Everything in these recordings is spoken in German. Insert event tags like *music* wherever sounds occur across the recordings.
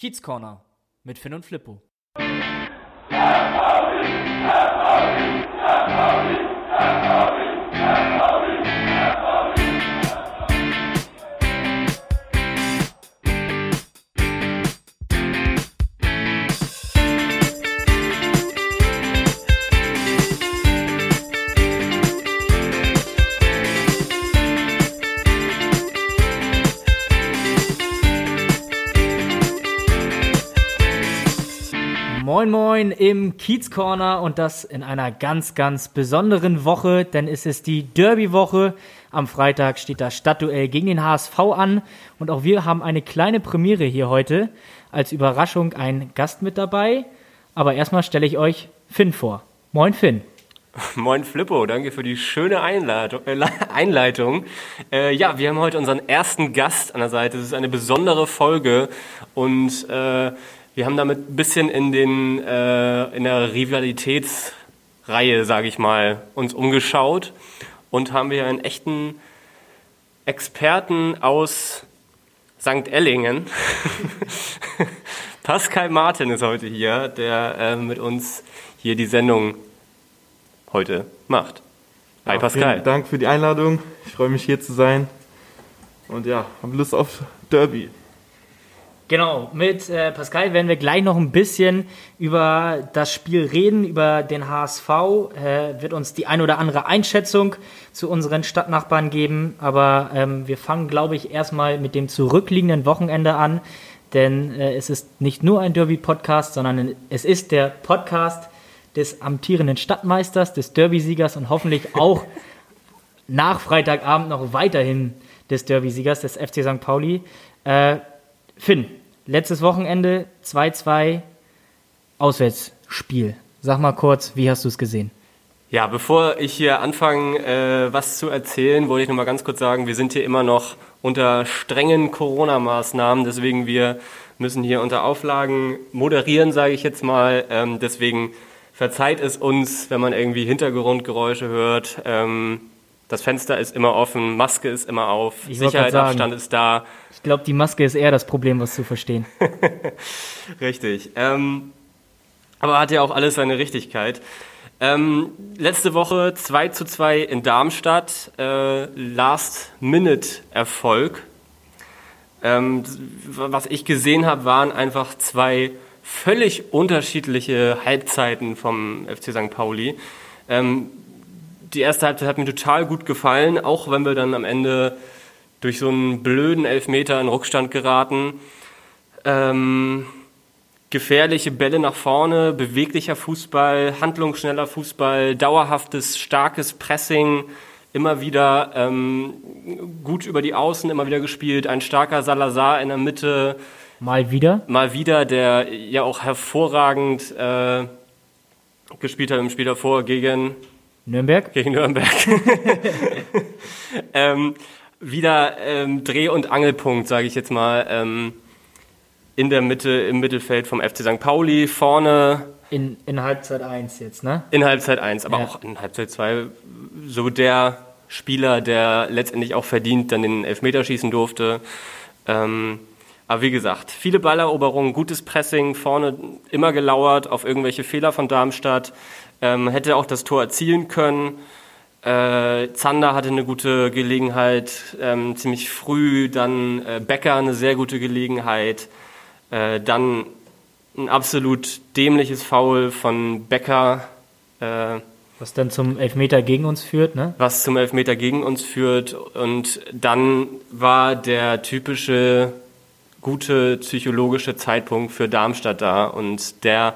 Kiez Corner mit Finn und Flippo. Moin Moin im Kiez Corner und das in einer ganz, ganz besonderen Woche, denn es ist die Derby-Woche. Am Freitag steht das Stadtduell gegen den HSV an und auch wir haben eine kleine Premiere hier heute. Als Überraschung ein Gast mit dabei. Aber erstmal stelle ich euch Finn vor. Moin Finn. *laughs* Moin Flippo, danke für die schöne Einleitung. Äh, Einleitung. Äh, ja, wir haben heute unseren ersten Gast an der Seite. Es ist eine besondere Folge und äh, wir haben damit ein bisschen in, den, äh, in der Rivalitätsreihe, sage ich mal, uns umgeschaut und haben wir einen echten Experten aus St. Ellingen. *laughs* Pascal Martin ist heute hier, der äh, mit uns hier die Sendung heute macht. Hi ja, Pascal. Vielen Dank für die Einladung. Ich freue mich hier zu sein. Und ja, habe Lust auf Derby. Genau, mit äh, Pascal werden wir gleich noch ein bisschen über das Spiel reden, über den HSV, äh, wird uns die ein oder andere Einschätzung zu unseren Stadtnachbarn geben, aber ähm, wir fangen, glaube ich, erstmal mit dem zurückliegenden Wochenende an, denn äh, es ist nicht nur ein Derby-Podcast, sondern es ist der Podcast des amtierenden Stadtmeisters, des Derby-Siegers und hoffentlich *laughs* auch nach Freitagabend noch weiterhin des Derby-Siegers, des FC St. Pauli. Finn, letztes Wochenende 2-2 Auswärtsspiel. Sag mal kurz, wie hast du es gesehen? Ja, bevor ich hier anfange, äh, was zu erzählen, wollte ich noch mal ganz kurz sagen, wir sind hier immer noch unter strengen Corona-Maßnahmen, deswegen wir müssen hier unter Auflagen moderieren, sage ich jetzt mal. Ähm, deswegen verzeiht es uns, wenn man irgendwie Hintergrundgeräusche hört. Ähm, das Fenster ist immer offen, Maske ist immer auf, Sicherheitsabstand ist da. Ich glaube, die Maske ist eher das Problem, was zu verstehen. *laughs* Richtig. Ähm, aber hat ja auch alles seine Richtigkeit. Ähm, letzte Woche 2 zu 2 in Darmstadt, äh, Last-Minute-Erfolg. Ähm, was ich gesehen habe, waren einfach zwei völlig unterschiedliche Halbzeiten vom FC St. Pauli. Ähm, die erste Halbzeit hat mir total gut gefallen, auch wenn wir dann am Ende durch so einen blöden Elfmeter in Rückstand geraten. Ähm, gefährliche Bälle nach vorne, beweglicher Fußball, handlungsschneller Fußball, dauerhaftes, starkes Pressing, immer wieder ähm, gut über die Außen, immer wieder gespielt, ein starker Salazar in der Mitte. Mal wieder? Mal wieder, der ja auch hervorragend äh, gespielt hat im Spiel davor gegen Nürnberg? Gegen Nürnberg. *laughs* ähm, wieder ähm, Dreh- und Angelpunkt, sage ich jetzt mal, ähm, in der Mitte, im Mittelfeld vom FC St. Pauli, vorne. In, in Halbzeit 1 jetzt, ne? In Halbzeit 1, aber ja. auch in Halbzeit 2 so der Spieler, der letztendlich auch verdient dann den Elfmeter schießen durfte. Ähm, aber wie gesagt, viele Balleroberungen, gutes Pressing, vorne immer gelauert auf irgendwelche Fehler von Darmstadt ähm, hätte auch das Tor erzielen können. Äh, Zander hatte eine gute Gelegenheit, ähm, ziemlich früh, dann äh, Becker eine sehr gute Gelegenheit, äh, dann ein absolut dämliches Foul von Becker. Äh, was dann zum Elfmeter gegen uns führt, ne? Was zum Elfmeter gegen uns führt. Und dann war der typische gute psychologische Zeitpunkt für Darmstadt da und der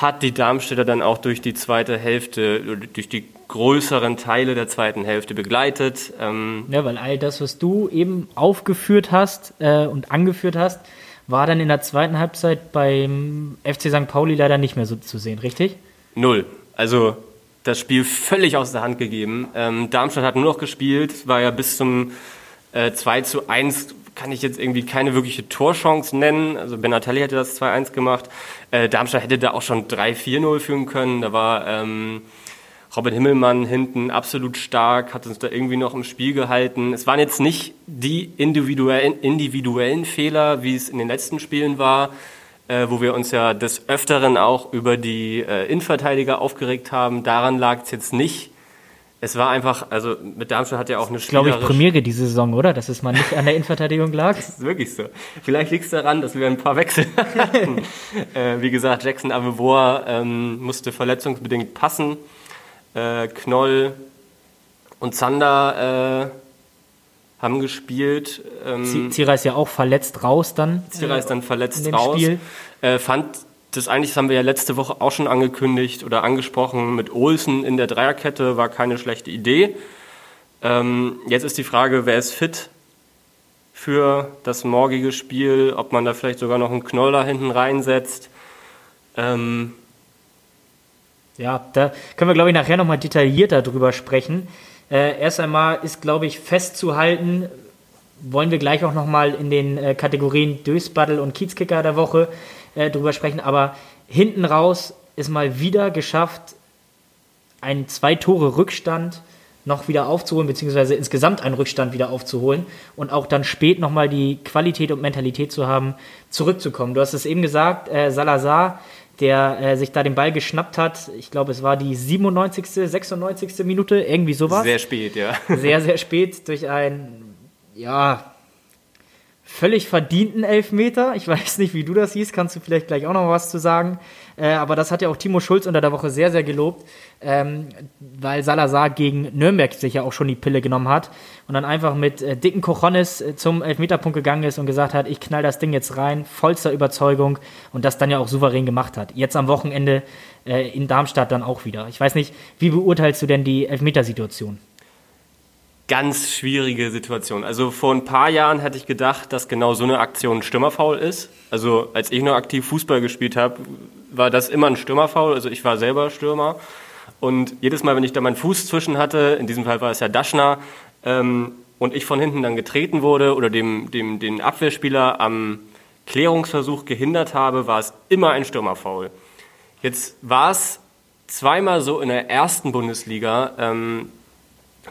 hat die Darmstädter dann auch durch die zweite Hälfte, durch die größeren Teile der zweiten Hälfte begleitet. Ähm ja, weil all das, was du eben aufgeführt hast äh, und angeführt hast, war dann in der zweiten Halbzeit beim FC St. Pauli leider nicht mehr so zu sehen, richtig? Null. Also das Spiel völlig aus der Hand gegeben. Ähm, Darmstadt hat nur noch gespielt, war ja bis zum äh, 2 zu 1 kann ich jetzt irgendwie keine wirkliche Torchance nennen. Also Benatelli hätte das 2-1 gemacht. Äh, Darmstadt hätte da auch schon 3-4-0 führen können. Da war ähm, Robin Himmelmann hinten absolut stark, hat uns da irgendwie noch im Spiel gehalten. Es waren jetzt nicht die individuellen, individuellen Fehler, wie es in den letzten Spielen war, äh, wo wir uns ja des Öfteren auch über die äh, Innenverteidiger aufgeregt haben. Daran lag es jetzt nicht. Es war einfach, also mit Darmstadt hat ja auch eine Ich glaube, ich Premiere diese Saison, oder? Dass es mal nicht an der Innenverteidigung lag. Das ist wirklich so. Vielleicht liegt es daran, dass wir ein paar Wechsel *laughs* hatten. äh, wie gesagt, Jackson Avevor ähm, musste verletzungsbedingt passen. Äh, Knoll und Zander äh, haben gespielt. Ähm, Zierer ist ja auch verletzt raus dann. Zierer ist dann verletzt raus. Spiel. Äh, fand das eigentlich, das haben wir ja letzte Woche auch schon angekündigt oder angesprochen, mit Olsen in der Dreierkette war keine schlechte Idee. Ähm, jetzt ist die Frage, wer ist fit für das morgige Spiel, ob man da vielleicht sogar noch einen Knoll da hinten reinsetzt. Ähm, ja, da können wir, glaube ich, nachher nochmal detaillierter drüber sprechen. Äh, erst einmal ist, glaube ich, festzuhalten, wollen wir gleich auch nochmal in den äh, Kategorien Dösbaddel und Kiezkicker der Woche äh, drüber sprechen, aber hinten raus ist mal wieder geschafft, einen zwei Tore Rückstand noch wieder aufzuholen, beziehungsweise insgesamt einen Rückstand wieder aufzuholen und auch dann spät nochmal die Qualität und Mentalität zu haben, zurückzukommen. Du hast es eben gesagt, äh, Salazar der äh, sich da den Ball geschnappt hat. Ich glaube, es war die 97., 96. Minute, irgendwie sowas. Sehr spät, ja. Sehr, sehr spät durch einen, ja, völlig verdienten Elfmeter. Ich weiß nicht, wie du das siehst, kannst du vielleicht gleich auch noch was zu sagen. Äh, aber das hat ja auch Timo Schulz unter der Woche sehr, sehr gelobt, ähm, weil Salazar gegen Nürnberg sich ja auch schon die Pille genommen hat und dann einfach mit äh, dicken Kochonis äh, zum Elfmeterpunkt gegangen ist und gesagt hat, ich knall das Ding jetzt rein, vollster Überzeugung und das dann ja auch souverän gemacht hat. Jetzt am Wochenende äh, in Darmstadt dann auch wieder. Ich weiß nicht, wie beurteilst du denn die Elfmetersituation? Ganz schwierige Situation. Also vor ein paar Jahren hätte ich gedacht, dass genau so eine Aktion ein Stürmerfaul ist. Also als ich noch aktiv Fußball gespielt habe, war das immer ein Stürmerfaul. Also ich war selber Stürmer. Und jedes Mal, wenn ich da meinen Fuß zwischen hatte, in diesem Fall war es ja Daschner, ähm, und ich von hinten dann getreten wurde oder dem, dem, den Abwehrspieler am Klärungsversuch gehindert habe, war es immer ein Stürmerfaul. Jetzt war es zweimal so in der ersten Bundesliga, ähm,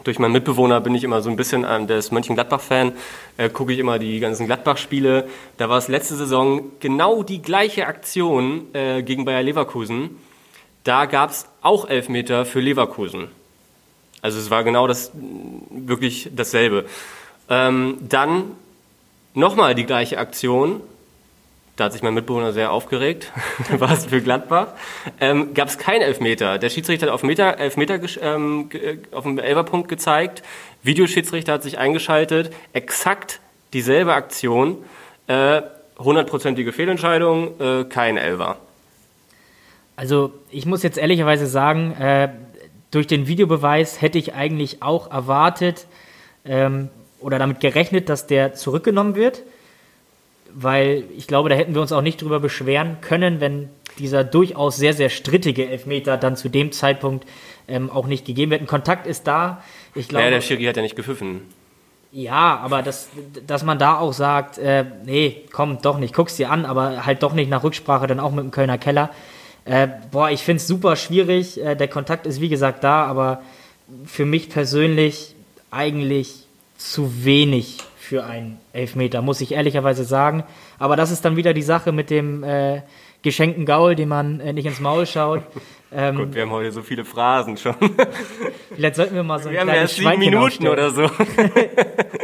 durch meinen Mitbewohner bin ich immer so ein bisschen, der ist Mönchengladbach-Fan, äh, gucke ich immer die ganzen Gladbach-Spiele. Da war es letzte Saison genau die gleiche Aktion äh, gegen Bayer Leverkusen. Da gab es auch Elfmeter für Leverkusen. Also es war genau das, wirklich dasselbe. Ähm, dann nochmal die gleiche Aktion, da hat sich mein Mitbewohner sehr aufgeregt, *laughs* war es für Gladbach, ähm, gab es keinen Elfmeter. Der Schiedsrichter hat auf Meter, Elfmeter ähm, äh, auf dem Elferpunkt gezeigt, Videoschiedsrichter hat sich eingeschaltet, exakt dieselbe Aktion, äh, hundertprozentige äh, Fehlentscheidung, äh, kein Elfer. Also ich muss jetzt ehrlicherweise sagen, äh, durch den Videobeweis hätte ich eigentlich auch erwartet ähm, oder damit gerechnet, dass der zurückgenommen wird weil ich glaube, da hätten wir uns auch nicht drüber beschweren können, wenn dieser durchaus sehr, sehr strittige Elfmeter dann zu dem Zeitpunkt ähm, auch nicht gegeben wird. Ein Kontakt ist da. Ich glaube, ja, der Schiri hat ja nicht gepfiffen. Ja, aber das, dass man da auch sagt, äh, nee, komm, doch nicht, guck's dir an, aber halt doch nicht nach Rücksprache, dann auch mit dem Kölner Keller. Äh, boah, ich finde es super schwierig. Äh, der Kontakt ist wie gesagt da, aber für mich persönlich eigentlich zu wenig für einen Elfmeter, muss ich ehrlicherweise sagen. Aber das ist dann wieder die Sache mit dem äh, geschenkten Gaul, dem man äh, nicht ins Maul schaut. *laughs* Ähm, Gut, wir haben heute so viele Phrasen schon. *laughs* Vielleicht sollten wir mal so ein wir haben erst sieben Minuten oder so.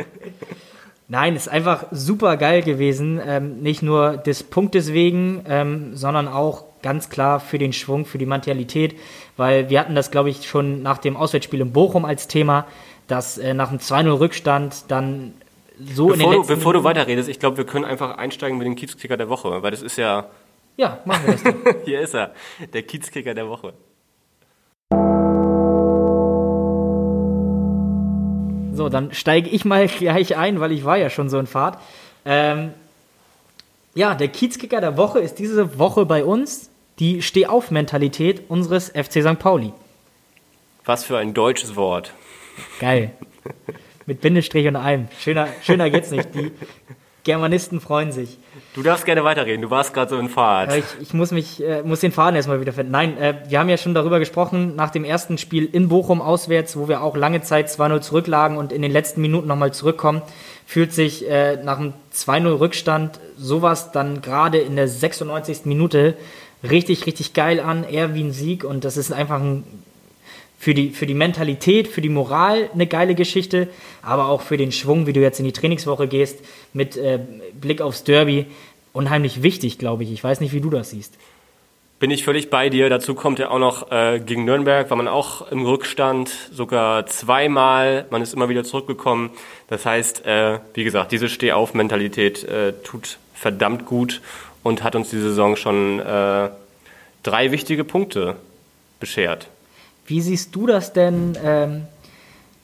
*laughs* Nein, ist einfach super geil gewesen. Ähm, nicht nur des Punktes wegen, ähm, sondern auch ganz klar für den Schwung, für die Mentalität. Weil wir hatten das, glaube ich, schon nach dem Auswärtsspiel in Bochum als Thema, dass äh, nach einem 2-0 Rückstand dann so bevor, du, bevor du weiterredest, ich glaube, wir können einfach einsteigen mit dem Kiezkicker der Woche, weil das ist ja. Ja, machen wir das doch. *laughs* Hier ist er, der Kiezkicker der Woche. So, dann steige ich mal *laughs* gleich ein, weil ich war ja schon so in Fahrt. Ähm, ja, der Kiezkicker der Woche ist diese Woche bei uns die Stehauf-Mentalität unseres FC St. Pauli. Was für ein deutsches Wort. Geil. *laughs* Mit Bindestrich und einem. Schöner, schöner geht's nicht. Die, Germanisten freuen sich. Du darfst gerne weiterreden, du warst gerade so in Fahrt. Ich, ich muss mich, äh, muss den Faden erstmal wieder finden. Nein, äh, wir haben ja schon darüber gesprochen, nach dem ersten Spiel in Bochum auswärts, wo wir auch lange Zeit 2-0 zurücklagen und in den letzten Minuten nochmal zurückkommen, fühlt sich äh, nach einem 2-0 Rückstand sowas dann gerade in der 96. Minute richtig, richtig geil an, eher wie ein Sieg und das ist einfach ein für die, für die Mentalität, für die Moral eine geile Geschichte, aber auch für den Schwung, wie du jetzt in die Trainingswoche gehst, mit äh, Blick aufs Derby, unheimlich wichtig, glaube ich. Ich weiß nicht, wie du das siehst. Bin ich völlig bei dir. Dazu kommt ja auch noch äh, gegen Nürnberg, war man auch im Rückstand, sogar zweimal. Man ist immer wieder zurückgekommen. Das heißt, äh, wie gesagt, diese Stehauf-Mentalität äh, tut verdammt gut und hat uns die Saison schon äh, drei wichtige Punkte beschert. Wie siehst du das denn? Ähm,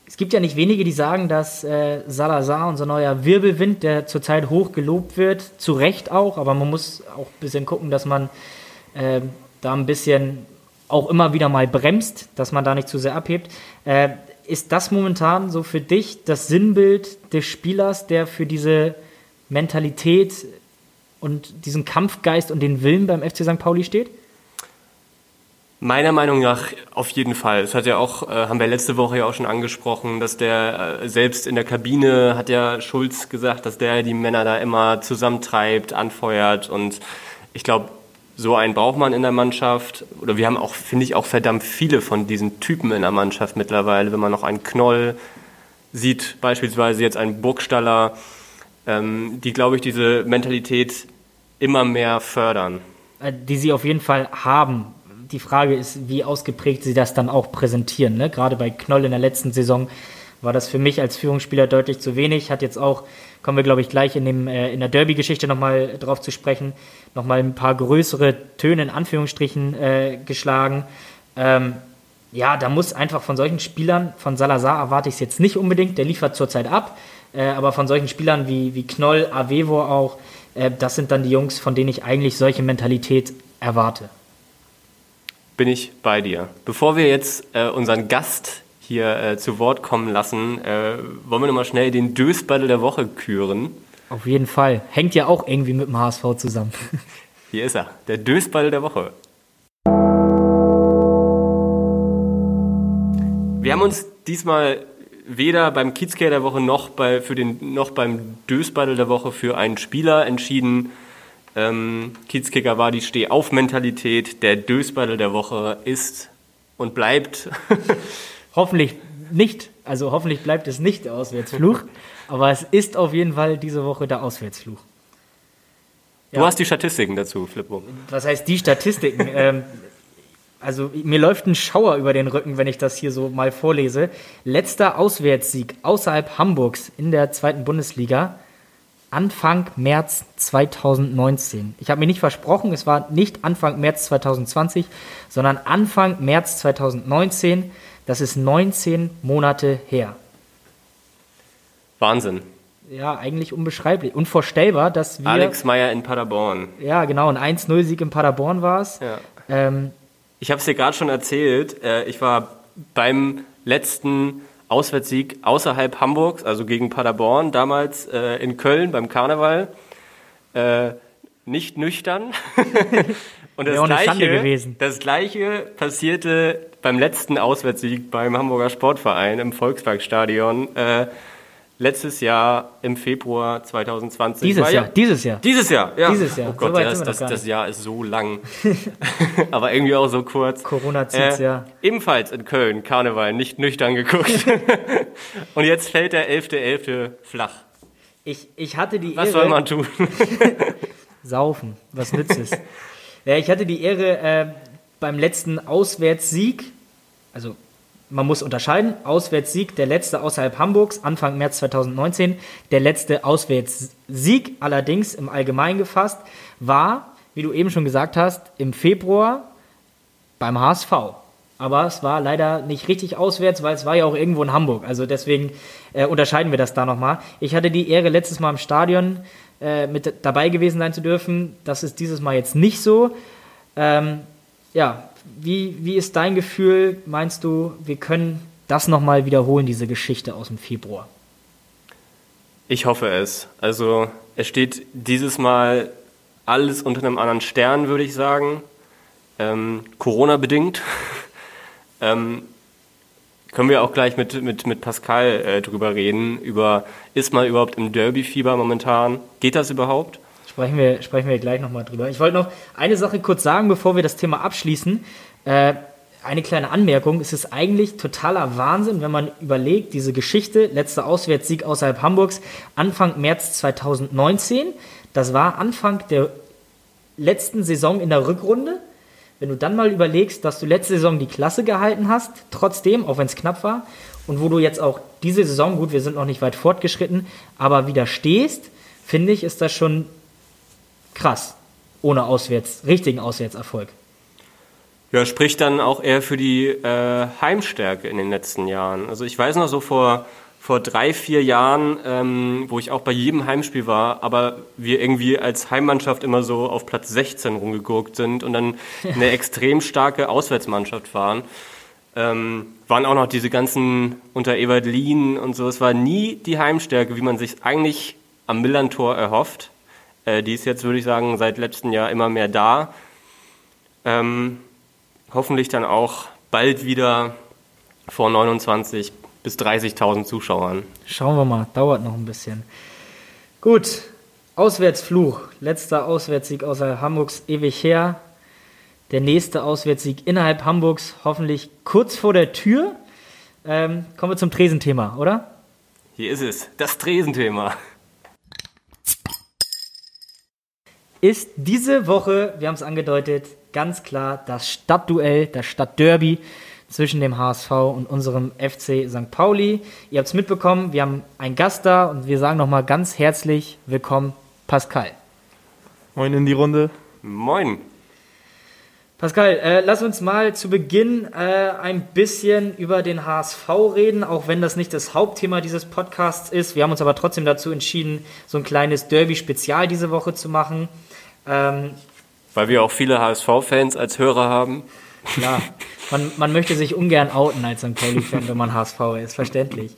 es gibt ja nicht wenige, die sagen, dass äh, Salazar, unser neuer Wirbelwind, der zurzeit hoch gelobt wird, zu Recht auch, aber man muss auch ein bisschen gucken, dass man äh, da ein bisschen auch immer wieder mal bremst, dass man da nicht zu sehr abhebt. Äh, ist das momentan so für dich das Sinnbild des Spielers, der für diese Mentalität und diesen Kampfgeist und den Willen beim FC St. Pauli steht? Meiner Meinung nach auf jeden Fall. Das hat ja auch, äh, haben wir letzte Woche ja auch schon angesprochen, dass der äh, selbst in der Kabine hat ja Schulz gesagt, dass der die Männer da immer zusammentreibt, anfeuert und ich glaube, so einen braucht man in der Mannschaft. Oder wir haben auch, finde ich, auch verdammt viele von diesen Typen in der Mannschaft mittlerweile. Wenn man noch einen Knoll sieht, beispielsweise jetzt einen Burgstaller, ähm, die, glaube ich, diese Mentalität immer mehr fördern. Äh, die sie auf jeden Fall haben die Frage ist, wie ausgeprägt sie das dann auch präsentieren. Ne? Gerade bei Knoll in der letzten Saison war das für mich als Führungsspieler deutlich zu wenig. Hat jetzt auch, kommen wir glaube ich gleich in, dem, äh, in der Derby-Geschichte nochmal drauf zu sprechen, nochmal ein paar größere Töne in Anführungsstrichen äh, geschlagen. Ähm, ja, da muss einfach von solchen Spielern, von Salazar erwarte ich es jetzt nicht unbedingt, der liefert zurzeit ab, äh, aber von solchen Spielern wie, wie Knoll, Avevo auch, äh, das sind dann die Jungs, von denen ich eigentlich solche Mentalität erwarte bin ich bei dir. Bevor wir jetzt äh, unseren Gast hier äh, zu Wort kommen lassen, äh, wollen wir nochmal schnell den Dösbattle der Woche küren. Auf jeden Fall. Hängt ja auch irgendwie mit dem HSV zusammen. *laughs* Hier ist er, der Dösbattle der Woche. Wir haben uns diesmal weder beim Kiezcare der Woche noch, bei, für den, noch beim Dösbattle der Woche für einen Spieler entschieden, ähm, Kiezkicker war die Steh-auf-Mentalität. Der Dösbattle der Woche ist und bleibt. *laughs* hoffentlich nicht. Also hoffentlich bleibt es nicht der Auswärtsfluch. *laughs* aber es ist auf jeden Fall diese Woche der Auswärtsfluch. Ja. Du hast die Statistiken dazu, Flippo. Was heißt die Statistiken? *laughs* ähm, also mir läuft ein Schauer über den Rücken, wenn ich das hier so mal vorlese. Letzter Auswärtssieg außerhalb Hamburgs in der zweiten Bundesliga Anfang März 2019. Ich habe mir nicht versprochen, es war nicht Anfang März 2020, sondern Anfang März 2019. Das ist 19 Monate her. Wahnsinn. Ja, eigentlich unbeschreiblich. Unvorstellbar, dass wir. Alex Meyer in Paderborn. Ja, genau. Ein 1-0-Sieg in Paderborn war es. Ja. Ähm, ich habe es dir gerade schon erzählt. Äh, ich war beim letzten Auswärtssieg außerhalb Hamburgs, also gegen Paderborn, damals äh, in Köln beim Karneval. Äh, nicht nüchtern. *laughs* Und das gleiche, das gleiche passierte beim letzten Auswärtssieg beim Hamburger Sportverein im Volksparkstadion. Äh, letztes Jahr im Februar 2020. Dieses Jahr, dieses Jahr. Dieses Jahr, ja. Dieses Jahr. Oh Gott, so ja, das, das, das, Jahr ist so lang. *laughs* Aber irgendwie auch so kurz. Corona zieht's, äh, ja. Ebenfalls in Köln, Karneval, nicht nüchtern geguckt. *laughs* Und jetzt fällt der 11.11. .11. flach. Ich, ich hatte die Was Ehre, soll man tun? *laughs* Saufen, was nützt es? ja, ich hatte die Ehre, äh, beim letzten Auswärtssieg, also man muss unterscheiden, Auswärtssieg, der letzte außerhalb Hamburgs, Anfang März 2019. Der letzte Auswärtssieg allerdings im Allgemeinen gefasst war, wie du eben schon gesagt hast, im Februar beim HSV. Aber es war leider nicht richtig auswärts, weil es war ja auch irgendwo in Hamburg. Also deswegen äh, unterscheiden wir das da nochmal. Ich hatte die Ehre, letztes Mal im Stadion äh, mit dabei gewesen sein zu dürfen. Das ist dieses Mal jetzt nicht so. Ähm, ja, wie, wie ist dein Gefühl? Meinst du, wir können das nochmal wiederholen, diese Geschichte aus dem Februar? Ich hoffe es. Also es steht dieses Mal alles unter einem anderen Stern, würde ich sagen. Ähm, Corona-bedingt. *laughs* ähm, können wir auch gleich mit, mit, mit Pascal äh, drüber reden, über ist man überhaupt im Derby-Fieber momentan? Geht das überhaupt? Sprechen wir, sprechen wir gleich nochmal drüber. Ich wollte noch eine Sache kurz sagen, bevor wir das Thema abschließen. Äh, eine kleine Anmerkung. Es ist eigentlich totaler Wahnsinn, wenn man überlegt, diese Geschichte, letzter Auswärtssieg außerhalb Hamburgs, Anfang März 2019. Das war Anfang der letzten Saison in der Rückrunde. Wenn du dann mal überlegst, dass du letzte Saison die Klasse gehalten hast, trotzdem, auch wenn es knapp war, und wo du jetzt auch diese Saison, gut, wir sind noch nicht weit fortgeschritten, aber wieder stehst, finde ich, ist das schon krass. Ohne Auswärts, richtigen Auswärtserfolg. Ja, spricht dann auch eher für die äh, Heimstärke in den letzten Jahren. Also ich weiß noch so vor, vor drei, vier Jahren, ähm, wo ich auch bei jedem Heimspiel war, aber wir irgendwie als Heimmannschaft immer so auf Platz 16 rumgegurkt sind und dann *laughs* eine extrem starke Auswärtsmannschaft waren. Ähm, waren auch noch diese ganzen unter Ewald Lien und so. Es war nie die Heimstärke, wie man sich eigentlich am Millantor erhofft. Äh, die ist jetzt, würde ich sagen, seit letztem Jahr immer mehr da. Ähm, hoffentlich dann auch bald wieder vor 29 bis 30.000 Zuschauern. Schauen wir mal, dauert noch ein bisschen. Gut, Auswärtsfluch. Letzter Auswärtssieg außer Hamburgs ewig her. Der nächste Auswärtssieg innerhalb Hamburgs hoffentlich kurz vor der Tür. Ähm, kommen wir zum Tresenthema, oder? Hier ist es, das Tresenthema. Ist diese Woche, wir haben es angedeutet, ganz klar das Stadtduell, das Stadtderby zwischen dem HSV und unserem FC St. Pauli. Ihr habt es mitbekommen, wir haben einen Gast da und wir sagen nochmal ganz herzlich willkommen, Pascal. Moin in die Runde. Moin. Pascal, äh, lass uns mal zu Beginn äh, ein bisschen über den HSV reden, auch wenn das nicht das Hauptthema dieses Podcasts ist. Wir haben uns aber trotzdem dazu entschieden, so ein kleines Derby-Spezial diese Woche zu machen. Ähm, weil wir auch viele HSV-Fans als Hörer haben. Klar, man, man möchte sich ungern outen als St. Pauli-Fan, wenn man HSV ist, verständlich.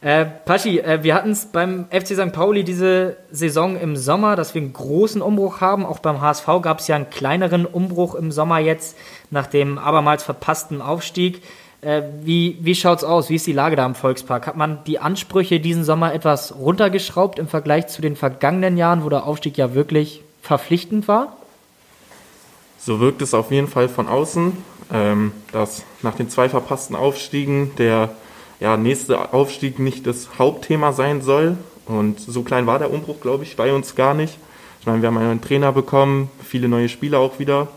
Äh, Paschi, äh, wir hatten es beim FC St. Pauli diese Saison im Sommer, dass wir einen großen Umbruch haben. Auch beim HSV gab es ja einen kleineren Umbruch im Sommer jetzt nach dem abermals verpassten Aufstieg. Äh, wie wie schaut es aus? Wie ist die Lage da im Volkspark? Hat man die Ansprüche diesen Sommer etwas runtergeschraubt im Vergleich zu den vergangenen Jahren, wo der Aufstieg ja wirklich verpflichtend war? So wirkt es auf jeden Fall von außen, ähm, dass nach den zwei verpassten Aufstiegen der ja, nächste Aufstieg nicht das Hauptthema sein soll. Und so klein war der Umbruch, glaube ich, bei uns gar nicht. Ich meine, wir haben einen neuen Trainer bekommen, viele neue Spieler auch wieder.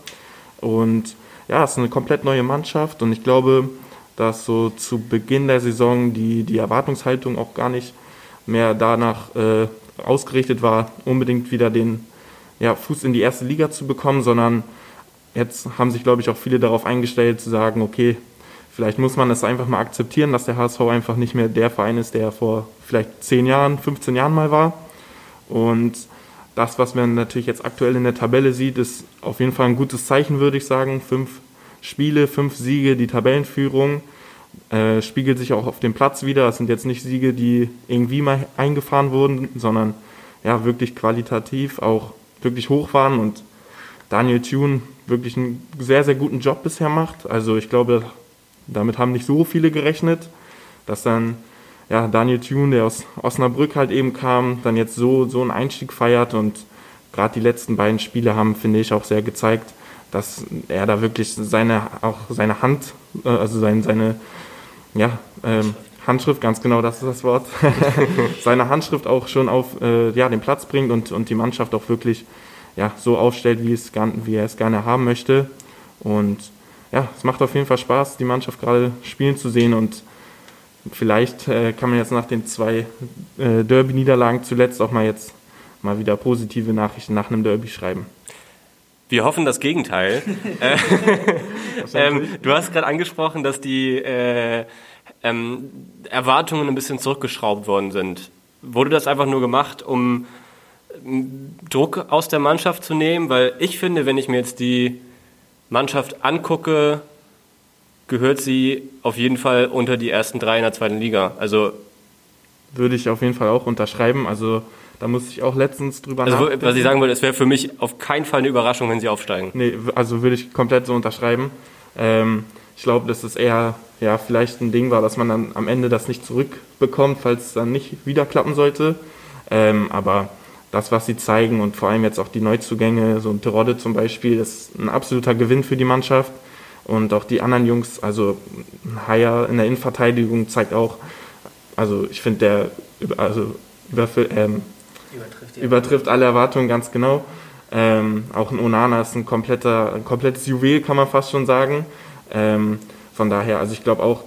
Und ja, es ist eine komplett neue Mannschaft. Und ich glaube, dass so zu Beginn der Saison die, die Erwartungshaltung auch gar nicht mehr danach äh, ausgerichtet war, unbedingt wieder den ja, Fuß in die erste Liga zu bekommen, sondern jetzt haben sich, glaube ich, auch viele darauf eingestellt, zu sagen, okay, vielleicht muss man es einfach mal akzeptieren, dass der HSV einfach nicht mehr der Verein ist, der vor vielleicht 10 Jahren, 15 Jahren mal war. Und das, was man natürlich jetzt aktuell in der Tabelle sieht, ist auf jeden Fall ein gutes Zeichen, würde ich sagen. Fünf Spiele, fünf Siege, die Tabellenführung äh, spiegelt sich auch auf dem Platz wieder. Das sind jetzt nicht Siege, die irgendwie mal eingefahren wurden, sondern ja, wirklich qualitativ auch wirklich waren und Daniel Thune wirklich einen sehr, sehr guten Job bisher macht. Also ich glaube, damit haben nicht so viele gerechnet, dass dann ja, Daniel Thune, der aus Osnabrück halt eben kam, dann jetzt so, so einen Einstieg feiert und gerade die letzten beiden Spiele haben, finde ich, auch sehr gezeigt, dass er da wirklich seine, auch seine Hand, äh, also seine, seine ja, ähm, Handschrift, ganz genau, das ist das Wort, *laughs* seine Handschrift auch schon auf äh, ja, den Platz bringt und, und die Mannschaft auch wirklich ja, so aufstellt, wie, es, wie er es gerne haben möchte. Und ja, es macht auf jeden Fall Spaß, die Mannschaft gerade spielen zu sehen und vielleicht äh, kann man jetzt nach den zwei äh, Derby-Niederlagen zuletzt auch mal jetzt mal wieder positive Nachrichten nach einem Derby schreiben. Wir hoffen das Gegenteil. *laughs* Äh, *laughs* ähm, du hast gerade angesprochen, dass die äh, ähm, Erwartungen ein bisschen zurückgeschraubt worden sind. Wurde das einfach nur gemacht, um Druck aus der Mannschaft zu nehmen, weil ich finde, wenn ich mir jetzt die Mannschaft angucke, gehört sie auf jeden Fall unter die ersten drei in der zweiten Liga. Also würde ich auf jeden Fall auch unterschreiben. Also da musste ich auch letztens drüber Also nachdenken. was ich sagen wollte, es wäre für mich auf keinen Fall eine Überraschung, wenn sie aufsteigen. Nee, also würde ich komplett so unterschreiben. Ähm, ich glaube, dass es eher ja, vielleicht ein Ding war, dass man dann am Ende das nicht zurückbekommt, falls es dann nicht wieder klappen sollte. Ähm, aber das, was sie zeigen und vor allem jetzt auch die Neuzugänge, so ein Terodde zum Beispiel, ist ein absoluter Gewinn für die Mannschaft. Und auch die anderen Jungs, also Haier in der Innenverteidigung zeigt auch, also ich finde, der also ähm, Übertrifft übertrifft alle Erwartungen ganz genau. Ähm, auch ein Onana ist ein, kompletter, ein komplettes Juwel, kann man fast schon sagen. Ähm, von daher, also ich glaube auch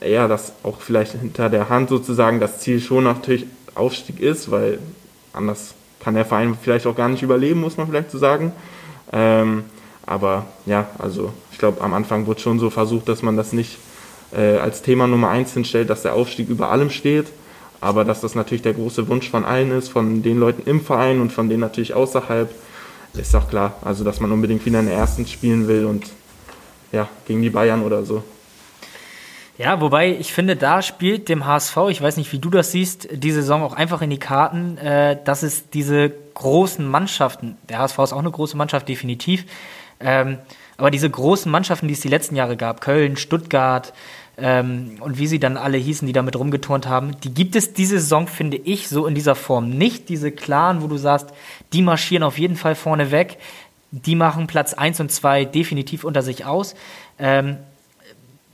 eher, dass auch vielleicht hinter der Hand sozusagen das Ziel schon natürlich Aufstieg ist, weil anders kann der Verein vielleicht auch gar nicht überleben, muss man vielleicht so sagen. Ähm, aber ja, also ich glaube, am Anfang wurde schon so versucht, dass man das nicht äh, als Thema Nummer eins hinstellt, dass der Aufstieg über allem steht, aber dass das natürlich der große Wunsch von allen ist, von den Leuten im Verein und von denen natürlich außerhalb, ist auch klar. Also dass man unbedingt wieder in der ersten spielen will und ja, gegen die Bayern oder so. Ja, wobei ich finde, da spielt dem HSV, ich weiß nicht, wie du das siehst, die Saison auch einfach in die Karten, äh, dass es diese großen Mannschaften, der HSV ist auch eine große Mannschaft, definitiv, ähm, aber diese großen Mannschaften, die es die letzten Jahre gab, Köln, Stuttgart ähm, und wie sie dann alle hießen, die damit rumgeturnt haben, die gibt es diese Saison, finde ich, so in dieser Form nicht. Diese klaren, wo du sagst, die marschieren auf jeden Fall vorne weg, die machen Platz 1 und 2 definitiv unter sich aus. Ähm,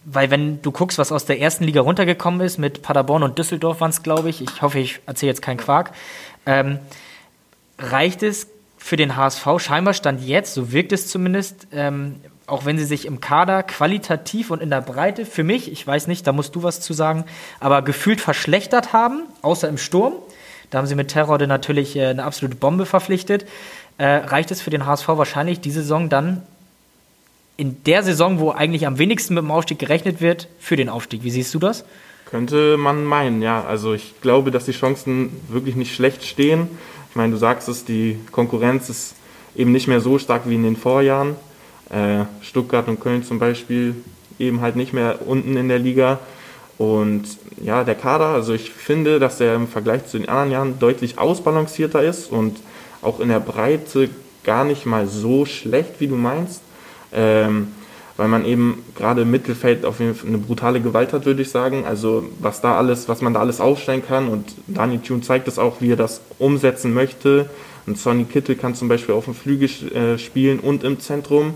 weil wenn du guckst, was aus der ersten Liga runtergekommen ist, mit Paderborn und Düsseldorf waren es, glaube ich, ich hoffe, ich erzähle jetzt keinen Quark, ähm, reicht es für den HSV scheinbar Stand jetzt, so wirkt es zumindest, ähm, auch wenn sie sich im Kader qualitativ und in der Breite, für mich, ich weiß nicht, da musst du was zu sagen, aber gefühlt verschlechtert haben, außer im Sturm. Da haben sie mit Terrorde natürlich äh, eine absolute Bombe verpflichtet. Äh, reicht es für den HSV wahrscheinlich diese Saison dann in der Saison, wo eigentlich am wenigsten mit dem Aufstieg gerechnet wird, für den Aufstieg. Wie siehst du das? Könnte man meinen, ja. Also ich glaube, dass die Chancen wirklich nicht schlecht stehen. Ich meine, du sagst es, die Konkurrenz ist eben nicht mehr so stark wie in den Vorjahren. Äh, Stuttgart und Köln zum Beispiel eben halt nicht mehr unten in der Liga. Und ja, der Kader, also ich finde, dass er im Vergleich zu den anderen Jahren deutlich ausbalancierter ist und auch in der Breite gar nicht mal so schlecht, wie du meinst. Ähm, weil man eben gerade im Mittelfeld auf jeden Fall eine brutale Gewalt hat, würde ich sagen. Also was da alles, was man da alles aufstellen kann und Daniel Thune zeigt es auch, wie er das umsetzen möchte. Und Sonny Kittel kann zum Beispiel auf dem Flügel äh, spielen und im Zentrum.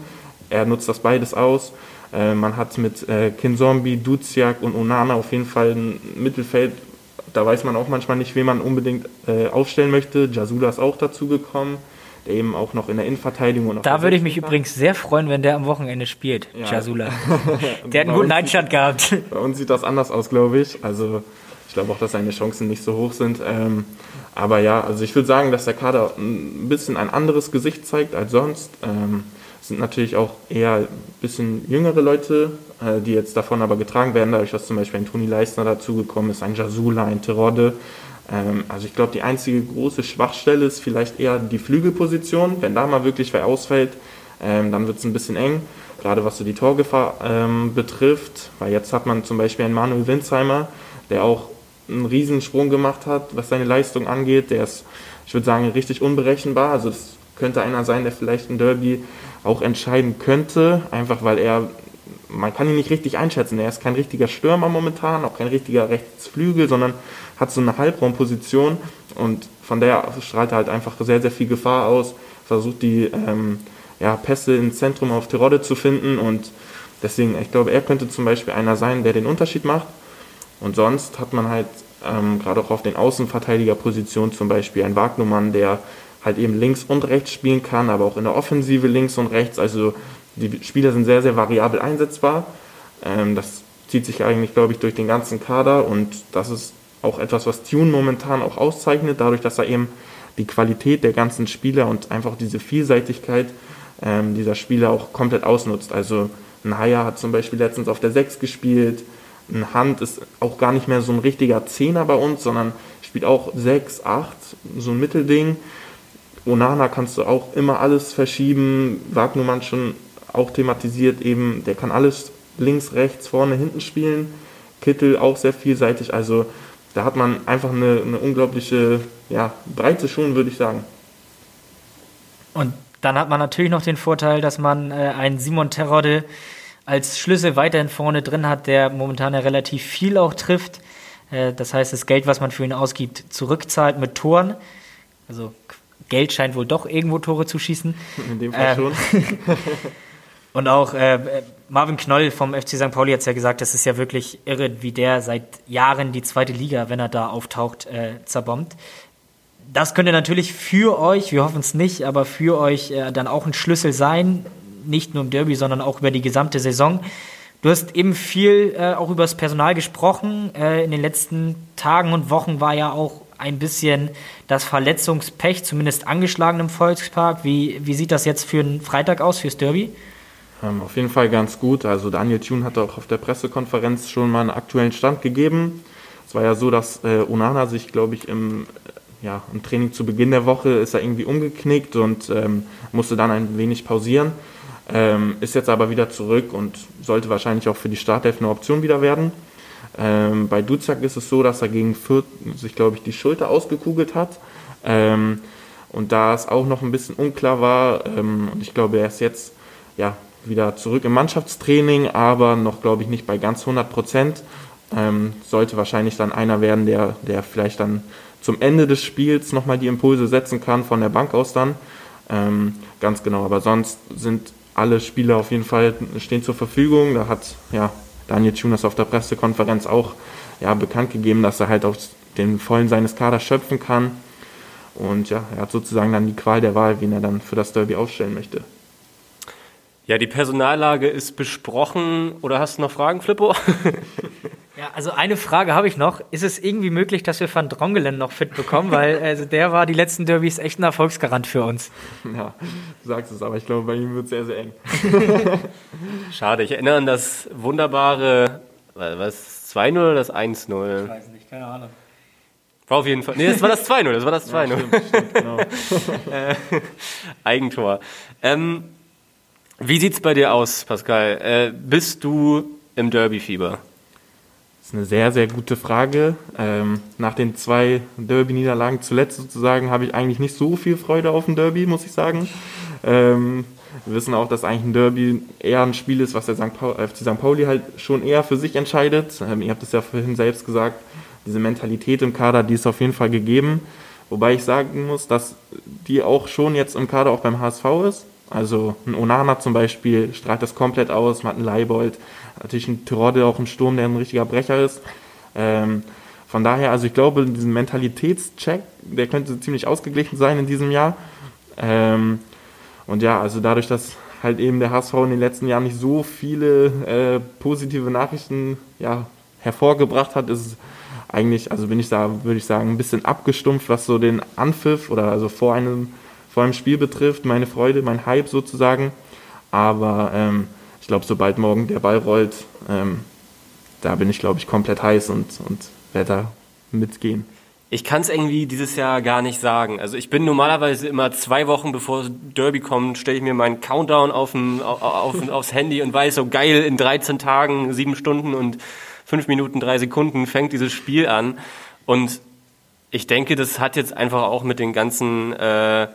Er nutzt das beides aus. Äh, man hat mit äh, Kinzombie, Duziak und Onana auf jeden Fall ein Mittelfeld. Da weiß man auch manchmal nicht, wen man unbedingt äh, aufstellen möchte. Jasula ist auch dazu gekommen, der eben auch noch in der Innenverteidigung und Da würde ich mich kann. übrigens sehr freuen, wenn der am Wochenende spielt, Ja. Jasula. *laughs* Der hat einen guten Einstand gehabt. *laughs* Bei uns sieht das anders aus, glaube ich. Also ich glaube auch, dass seine Chancen nicht so hoch sind. Ähm, aber ja, also ich würde sagen, dass der Kader ein bisschen ein anderes Gesicht zeigt als sonst. Ähm, sind natürlich auch eher ein bisschen jüngere Leute, äh, die jetzt davon aber getragen werden, dadurch, dass zum Beispiel ein Toni Leistner dazugekommen ist, ein Jasula, ein Terodde. Ähm, also ich glaube, die einzige große Schwachstelle ist vielleicht eher die Flügelposition. Wenn da mal wirklich wer ausfällt, ähm, dann wird es ein bisschen eng, gerade was so die Torgefahr ähm, betrifft. Weil jetzt hat man zum Beispiel einen Manuel Winsheimer, der auch einen Riesensprung gemacht hat, was seine Leistung angeht. Der ist, ich würde sagen, richtig unberechenbar. Also das könnte einer sein, der vielleicht ein Derby auch entscheiden könnte, einfach weil er, man kann ihn nicht richtig einschätzen. Er ist kein richtiger Stürmer momentan, auch kein richtiger Rechtsflügel, sondern hat so eine Halbraumposition und von der strahlt er halt einfach sehr, sehr viel Gefahr aus, versucht die ähm, ja, Pässe ins Zentrum auf Terodde zu finden und deswegen, ich glaube, er könnte zum Beispiel einer sein, der den Unterschied macht. Und sonst hat man halt ähm, gerade auch auf den Außenverteidigerpositionen zum Beispiel einen Wagnumann, der halt eben links und rechts spielen kann, aber auch in der Offensive links und rechts. Also die Spieler sind sehr, sehr variabel einsetzbar. Ähm, das zieht sich eigentlich, glaube ich, durch den ganzen Kader und das ist auch etwas, was Tune momentan auch auszeichnet, dadurch, dass er eben die Qualität der ganzen Spieler und einfach diese Vielseitigkeit ähm, dieser Spieler auch komplett ausnutzt. Also ein Haier hat zum Beispiel letztens auf der 6 gespielt, ein Hand ist auch gar nicht mehr so ein richtiger Zehner bei uns, sondern spielt auch 6, 8, so ein Mittelding. Onana kannst du auch immer alles verschieben. Wagnumann schon auch thematisiert, eben, der kann alles links, rechts, vorne, hinten spielen. Kittel auch sehr vielseitig. Also da hat man einfach eine, eine unglaubliche ja, Breite schon, würde ich sagen. Und dann hat man natürlich noch den Vorteil, dass man äh, einen Simon Terodde als Schlüssel weiterhin vorne drin hat, der momentan ja relativ viel auch trifft. Äh, das heißt, das Geld, was man für ihn ausgibt, zurückzahlt mit Toren. Also Geld scheint wohl doch irgendwo Tore zu schießen. In dem Fall äh, schon. *laughs* Und auch äh, Marvin Knoll vom FC St. Pauli hat es ja gesagt, das ist ja wirklich irre, wie der seit Jahren die zweite Liga, wenn er da auftaucht, äh, zerbombt. Das könnte natürlich für euch, wir hoffen es nicht, aber für euch äh, dann auch ein Schlüssel sein, nicht nur im Derby, sondern auch über die gesamte Saison. Du hast eben viel äh, auch über das Personal gesprochen. Äh, in den letzten Tagen und Wochen war ja auch ein bisschen das Verletzungspech, zumindest angeschlagen im Volkspark. Wie, wie sieht das jetzt für einen Freitag aus, fürs Derby? Ähm, auf jeden Fall ganz gut. Also Daniel Thune hat auch auf der Pressekonferenz schon mal einen aktuellen Stand gegeben. Es war ja so, dass äh, Onana sich, glaube ich, im, äh, ja, im Training zu Beginn der Woche ist er irgendwie umgeknickt und ähm, musste dann ein wenig pausieren. Ähm, ist jetzt aber wieder zurück und sollte wahrscheinlich auch für die Startelf eine Option wieder werden. Ähm, bei Duzak ist es so, dass er gegen Fürth sich, glaube ich, die Schulter ausgekugelt hat. Ähm, und da es auch noch ein bisschen unklar war, ähm, und ich glaube, er ist jetzt ja, wieder zurück im Mannschaftstraining, aber noch, glaube ich, nicht bei ganz 100 Prozent. Ähm, sollte wahrscheinlich dann einer werden, der, der vielleicht dann zum Ende des Spiels nochmal die Impulse setzen kann, von der Bank aus dann. Ähm, ganz genau, aber sonst sind alle Spieler auf jeden Fall stehen zur Verfügung. Da hat ja, Daniel Tunas auf der Pressekonferenz auch ja, bekannt gegeben, dass er halt aus den Vollen seines Kaders schöpfen kann. Und ja, er hat sozusagen dann die Qual der Wahl, wen er dann für das Derby aufstellen möchte. Ja, die Personallage ist besprochen. Oder hast du noch Fragen, Flippo? *laughs* Ja, also eine Frage habe ich noch. Ist es irgendwie möglich, dass wir Van Drongelen noch fit bekommen? Weil *laughs* also der war die letzten Derbys echt ein Erfolgsgarant für uns. Ja, du sagst es, aber ich glaube, bei ihm wird es sehr, sehr eng. *laughs* Schade, ich erinnere an das wunderbare, was, 2-0 oder das 1-0? Ich weiß nicht, keine Ahnung. War auf jeden Fall. Nee, das war das 2-0, das war das 2-0. Ja, stimmt, stimmt, genau. *laughs* äh, Eigentor. Ähm, wie sieht's bei dir aus, Pascal? Äh, bist du im Derby-Fieber? Ist eine sehr, sehr gute Frage. Ähm, nach den zwei Derby-Niederlagen zuletzt sozusagen habe ich eigentlich nicht so viel Freude auf ein Derby, muss ich sagen. Ähm, wir wissen auch, dass eigentlich ein Derby eher ein Spiel ist, was der St. Pauli, FC St. Pauli halt schon eher für sich entscheidet. Ähm, ihr habt es ja vorhin selbst gesagt, diese Mentalität im Kader, die ist auf jeden Fall gegeben. Wobei ich sagen muss, dass die auch schon jetzt im Kader auch beim HSV ist. Also ein Onana zum Beispiel strahlt das komplett aus, man hat einen Leibold, natürlich ein Terodde, auch ein Sturm, der ein richtiger Brecher ist. Ähm, von daher, also ich glaube, diesen Mentalitätscheck, der könnte ziemlich ausgeglichen sein in diesem Jahr. Ähm, und ja, also dadurch, dass halt eben der HSV in den letzten Jahren nicht so viele äh, positive Nachrichten ja, hervorgebracht hat, ist es eigentlich, also bin ich da, würde ich sagen, ein bisschen abgestumpft, was so den Anpfiff oder also vor einem vor allem Spiel betrifft, meine Freude, mein Hype sozusagen. Aber ähm, ich glaube, sobald morgen der Ball rollt, ähm, da bin ich, glaube ich, komplett heiß und, und werde da mitgehen. Ich kann es irgendwie dieses Jahr gar nicht sagen. Also ich bin normalerweise immer zwei Wochen bevor Derby kommt, stelle ich mir meinen Countdown auf dem, auf, auf, aufs Handy und weiß so geil, in 13 Tagen, sieben Stunden und fünf Minuten, drei Sekunden fängt dieses Spiel an. Und ich denke, das hat jetzt einfach auch mit den ganzen äh,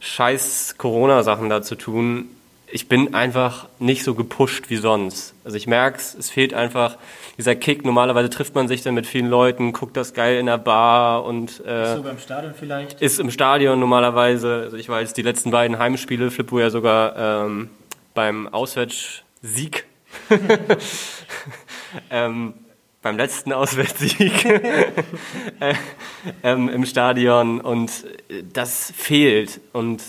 scheiß Corona-Sachen da zu tun. Ich bin einfach nicht so gepusht wie sonst. Also ich merke es, es fehlt einfach dieser Kick. Normalerweise trifft man sich dann mit vielen Leuten, guckt das geil in der Bar und äh, ist sogar im Stadion vielleicht. Ist im Stadion normalerweise. Also ich war jetzt die letzten beiden Heimspiele, Flippo ja sogar ähm, beim Auswärtssieg. *laughs* *laughs* ähm, beim letzten Auswärtssieg *laughs* äh, ähm, im Stadion und das fehlt. Und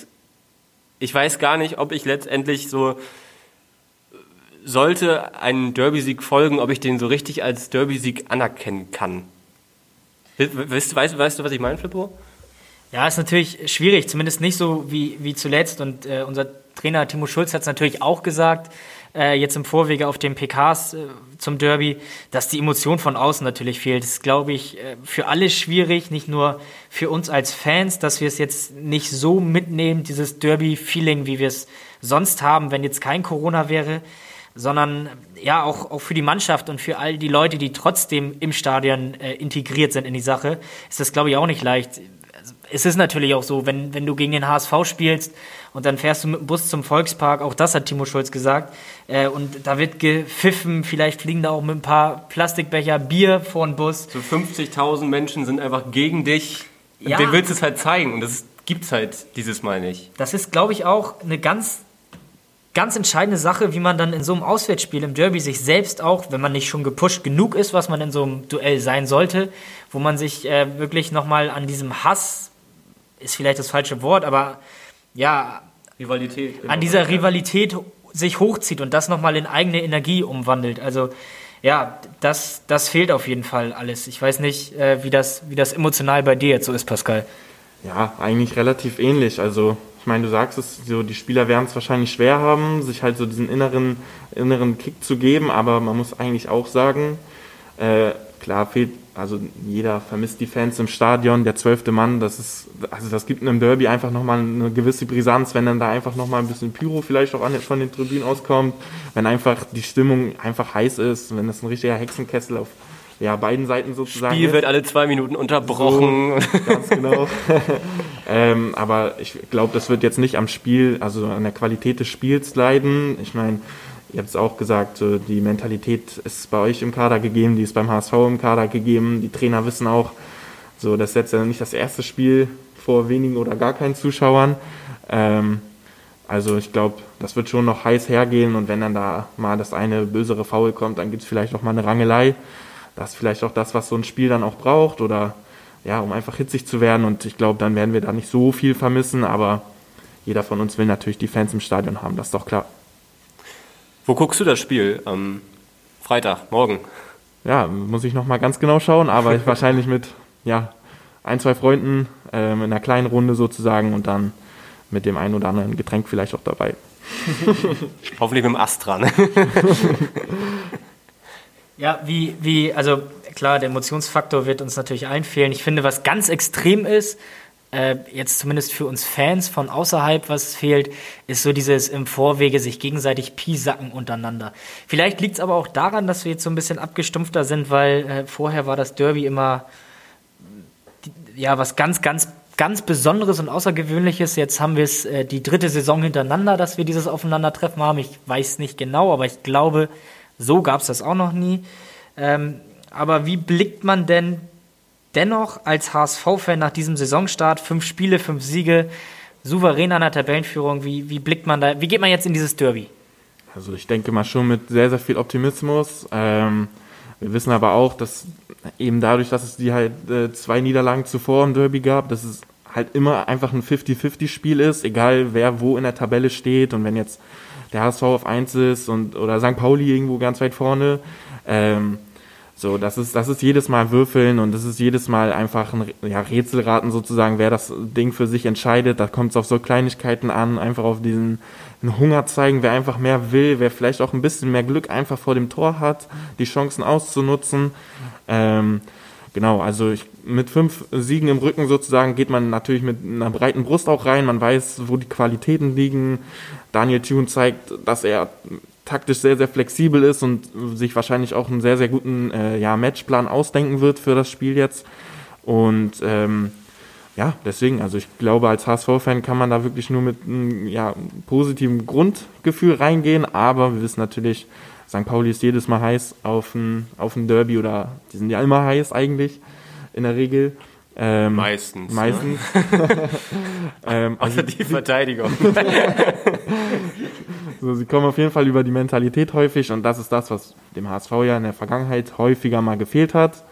ich weiß gar nicht, ob ich letztendlich so sollte ein Derby-Sieg folgen, ob ich den so richtig als Derby-Sieg anerkennen kann. Weißt, weißt, weißt du, was ich meine, Flippo? Ja, ist natürlich schwierig, zumindest nicht so wie, wie zuletzt. Und äh, unser Trainer Timo Schulz hat es natürlich auch gesagt, äh, jetzt im Vorwege auf den PKs äh, zum Derby, dass die Emotion von außen natürlich fehlt. Das ist, glaube ich, äh, für alle schwierig, nicht nur für uns als Fans, dass wir es jetzt nicht so mitnehmen, dieses Derby-Feeling, wie wir es sonst haben, wenn jetzt kein Corona wäre, sondern ja auch, auch für die Mannschaft und für all die Leute, die trotzdem im Stadion äh, integriert sind in die Sache, ist das, glaube ich, auch nicht leicht. Es ist natürlich auch so, wenn, wenn du gegen den HSV spielst und dann fährst du mit dem Bus zum Volkspark, auch das hat Timo Schulz gesagt, äh, und da wird gepfiffen, vielleicht fliegen da auch mit ein paar Plastikbecher Bier vor den Bus. So 50.000 Menschen sind einfach gegen dich. Ja. Dem willst du es halt zeigen und das gibt es halt dieses Mal nicht. Das ist, glaube ich, auch eine ganz ganz entscheidende Sache, wie man dann in so einem Auswärtsspiel im Derby sich selbst auch, wenn man nicht schon gepusht genug ist, was man in so einem Duell sein sollte, wo man sich äh, wirklich nochmal an diesem Hass, ist vielleicht das falsche Wort, aber ja, Rivalität. An dieser Rivalität sich hochzieht und das nochmal in eigene Energie umwandelt. Also ja, das, das fehlt auf jeden Fall alles. Ich weiß nicht, äh, wie, das, wie das emotional bei dir jetzt so ist, Pascal. Ja, eigentlich relativ ähnlich. Also ich meine, du sagst es, so die Spieler werden es wahrscheinlich schwer haben, sich halt so diesen inneren, inneren Kick zu geben, aber man muss eigentlich auch sagen, äh, klar fehlt, also jeder vermisst die Fans im Stadion, der zwölfte Mann, das ist, also das gibt einem Derby einfach nochmal eine gewisse Brisanz, wenn dann da einfach nochmal ein bisschen Pyro vielleicht auch an, von den Tribünen auskommt, wenn einfach die Stimmung einfach heiß ist, wenn das ein richtiger Hexenkessel auf ja, beiden Seiten sozusagen. Spiel wird alle zwei Minuten unterbrochen. So, ganz genau. *laughs* ähm, aber ich glaube, das wird jetzt nicht am Spiel, also an der Qualität des Spiels leiden. Ich meine, ihr habt es auch gesagt, die Mentalität ist bei euch im Kader gegeben, die ist beim HSV im Kader gegeben. Die Trainer wissen auch, so, das ist jetzt ja nicht das erste Spiel vor wenigen oder gar keinen Zuschauern. Ähm, also ich glaube, das wird schon noch heiß hergehen und wenn dann da mal das eine bösere Foul kommt, dann gibt es vielleicht auch mal eine Rangelei das ist vielleicht auch das, was so ein Spiel dann auch braucht oder ja, um einfach hitzig zu werden. Und ich glaube, dann werden wir da nicht so viel vermissen, aber jeder von uns will natürlich die Fans im Stadion haben, das ist doch klar. Wo guckst du das Spiel am Freitag, morgen? Ja, muss ich nochmal ganz genau schauen, aber ich *laughs* wahrscheinlich mit ja, ein, zwei Freunden äh, in einer kleinen Runde sozusagen und dann mit dem einen oder anderen Getränk vielleicht auch dabei. *laughs* Hoffentlich mit dem Astra. Ne? *laughs* Ja, wie, wie, also klar, der Emotionsfaktor wird uns natürlich allen fehlen. Ich finde, was ganz extrem ist, äh, jetzt zumindest für uns Fans von außerhalb, was fehlt, ist so dieses im Vorwege sich gegenseitig piesacken untereinander. Vielleicht liegt es aber auch daran, dass wir jetzt so ein bisschen abgestumpfter sind, weil äh, vorher war das Derby immer ja was ganz, ganz ganz Besonderes und Außergewöhnliches. Jetzt haben wir es äh, die dritte Saison hintereinander, dass wir dieses Aufeinandertreffen haben. Ich weiß nicht genau, aber ich glaube, so gab es das auch noch nie. Ähm, aber wie blickt man denn dennoch als HSV-Fan nach diesem Saisonstart, fünf Spiele, fünf Siege, souverän an der Tabellenführung, wie, wie blickt man da, wie geht man jetzt in dieses Derby? Also ich denke mal schon mit sehr, sehr viel Optimismus. Ähm, wir wissen aber auch, dass eben dadurch, dass es die halt äh, zwei Niederlagen zuvor im Derby gab, dass es halt immer einfach ein 50-50-Spiel ist, egal wer wo in der Tabelle steht und wenn jetzt der HSV auf 1 ist und oder St. Pauli irgendwo ganz weit vorne. Ähm, so, das ist, das ist jedes Mal Würfeln und das ist jedes Mal einfach ein ja, Rätselraten sozusagen, wer das Ding für sich entscheidet. Da kommt es auf so Kleinigkeiten an, einfach auf diesen Hunger zeigen, wer einfach mehr will, wer vielleicht auch ein bisschen mehr Glück einfach vor dem Tor hat, die Chancen auszunutzen. Ähm, genau, also ich, mit fünf Siegen im Rücken sozusagen geht man natürlich mit einer breiten Brust auch rein. Man weiß, wo die Qualitäten liegen. Daniel Thune zeigt, dass er taktisch sehr, sehr flexibel ist und sich wahrscheinlich auch einen sehr, sehr guten äh, ja, Matchplan ausdenken wird für das Spiel jetzt. Und ähm, ja, deswegen, also ich glaube, als HSV-Fan kann man da wirklich nur mit einem ja, positiven Grundgefühl reingehen, aber wir wissen natürlich, St. Pauli ist jedes Mal heiß auf ein, auf ein Derby oder die sind ja immer heiß eigentlich in der Regel. Ähm, meistens. Ne? Meistens. Ne? *laughs* *laughs* ähm, also die Verteidigung. *laughs* so, sie kommen auf jeden Fall über die Mentalität häufig und das ist das, was dem HSV ja in der Vergangenheit häufiger mal gefehlt hat.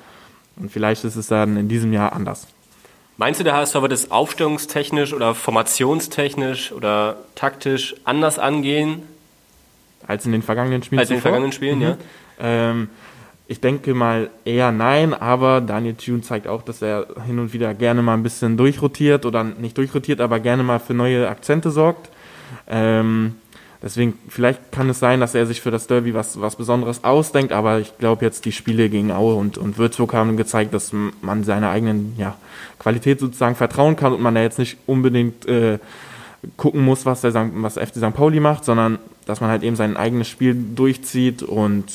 Und vielleicht ist es dann in diesem Jahr anders. Meinst du, der HSV wird es aufstellungstechnisch oder formationstechnisch oder taktisch anders angehen? Als in den vergangenen Spielen? Als in den vergangenen Spielen, mhm. ja. Ähm, ich denke mal eher nein, aber Daniel Thune zeigt auch, dass er hin und wieder gerne mal ein bisschen durchrotiert oder nicht durchrotiert, aber gerne mal für neue Akzente sorgt. Ähm, deswegen, vielleicht kann es sein, dass er sich für das Derby was, was Besonderes ausdenkt, aber ich glaube jetzt, die Spiele gegen Aue und, und Würzburg haben gezeigt, dass man seiner eigenen ja, Qualität sozusagen vertrauen kann und man da jetzt nicht unbedingt äh, gucken muss, was der was FC St. Pauli macht, sondern dass man halt eben sein eigenes Spiel durchzieht und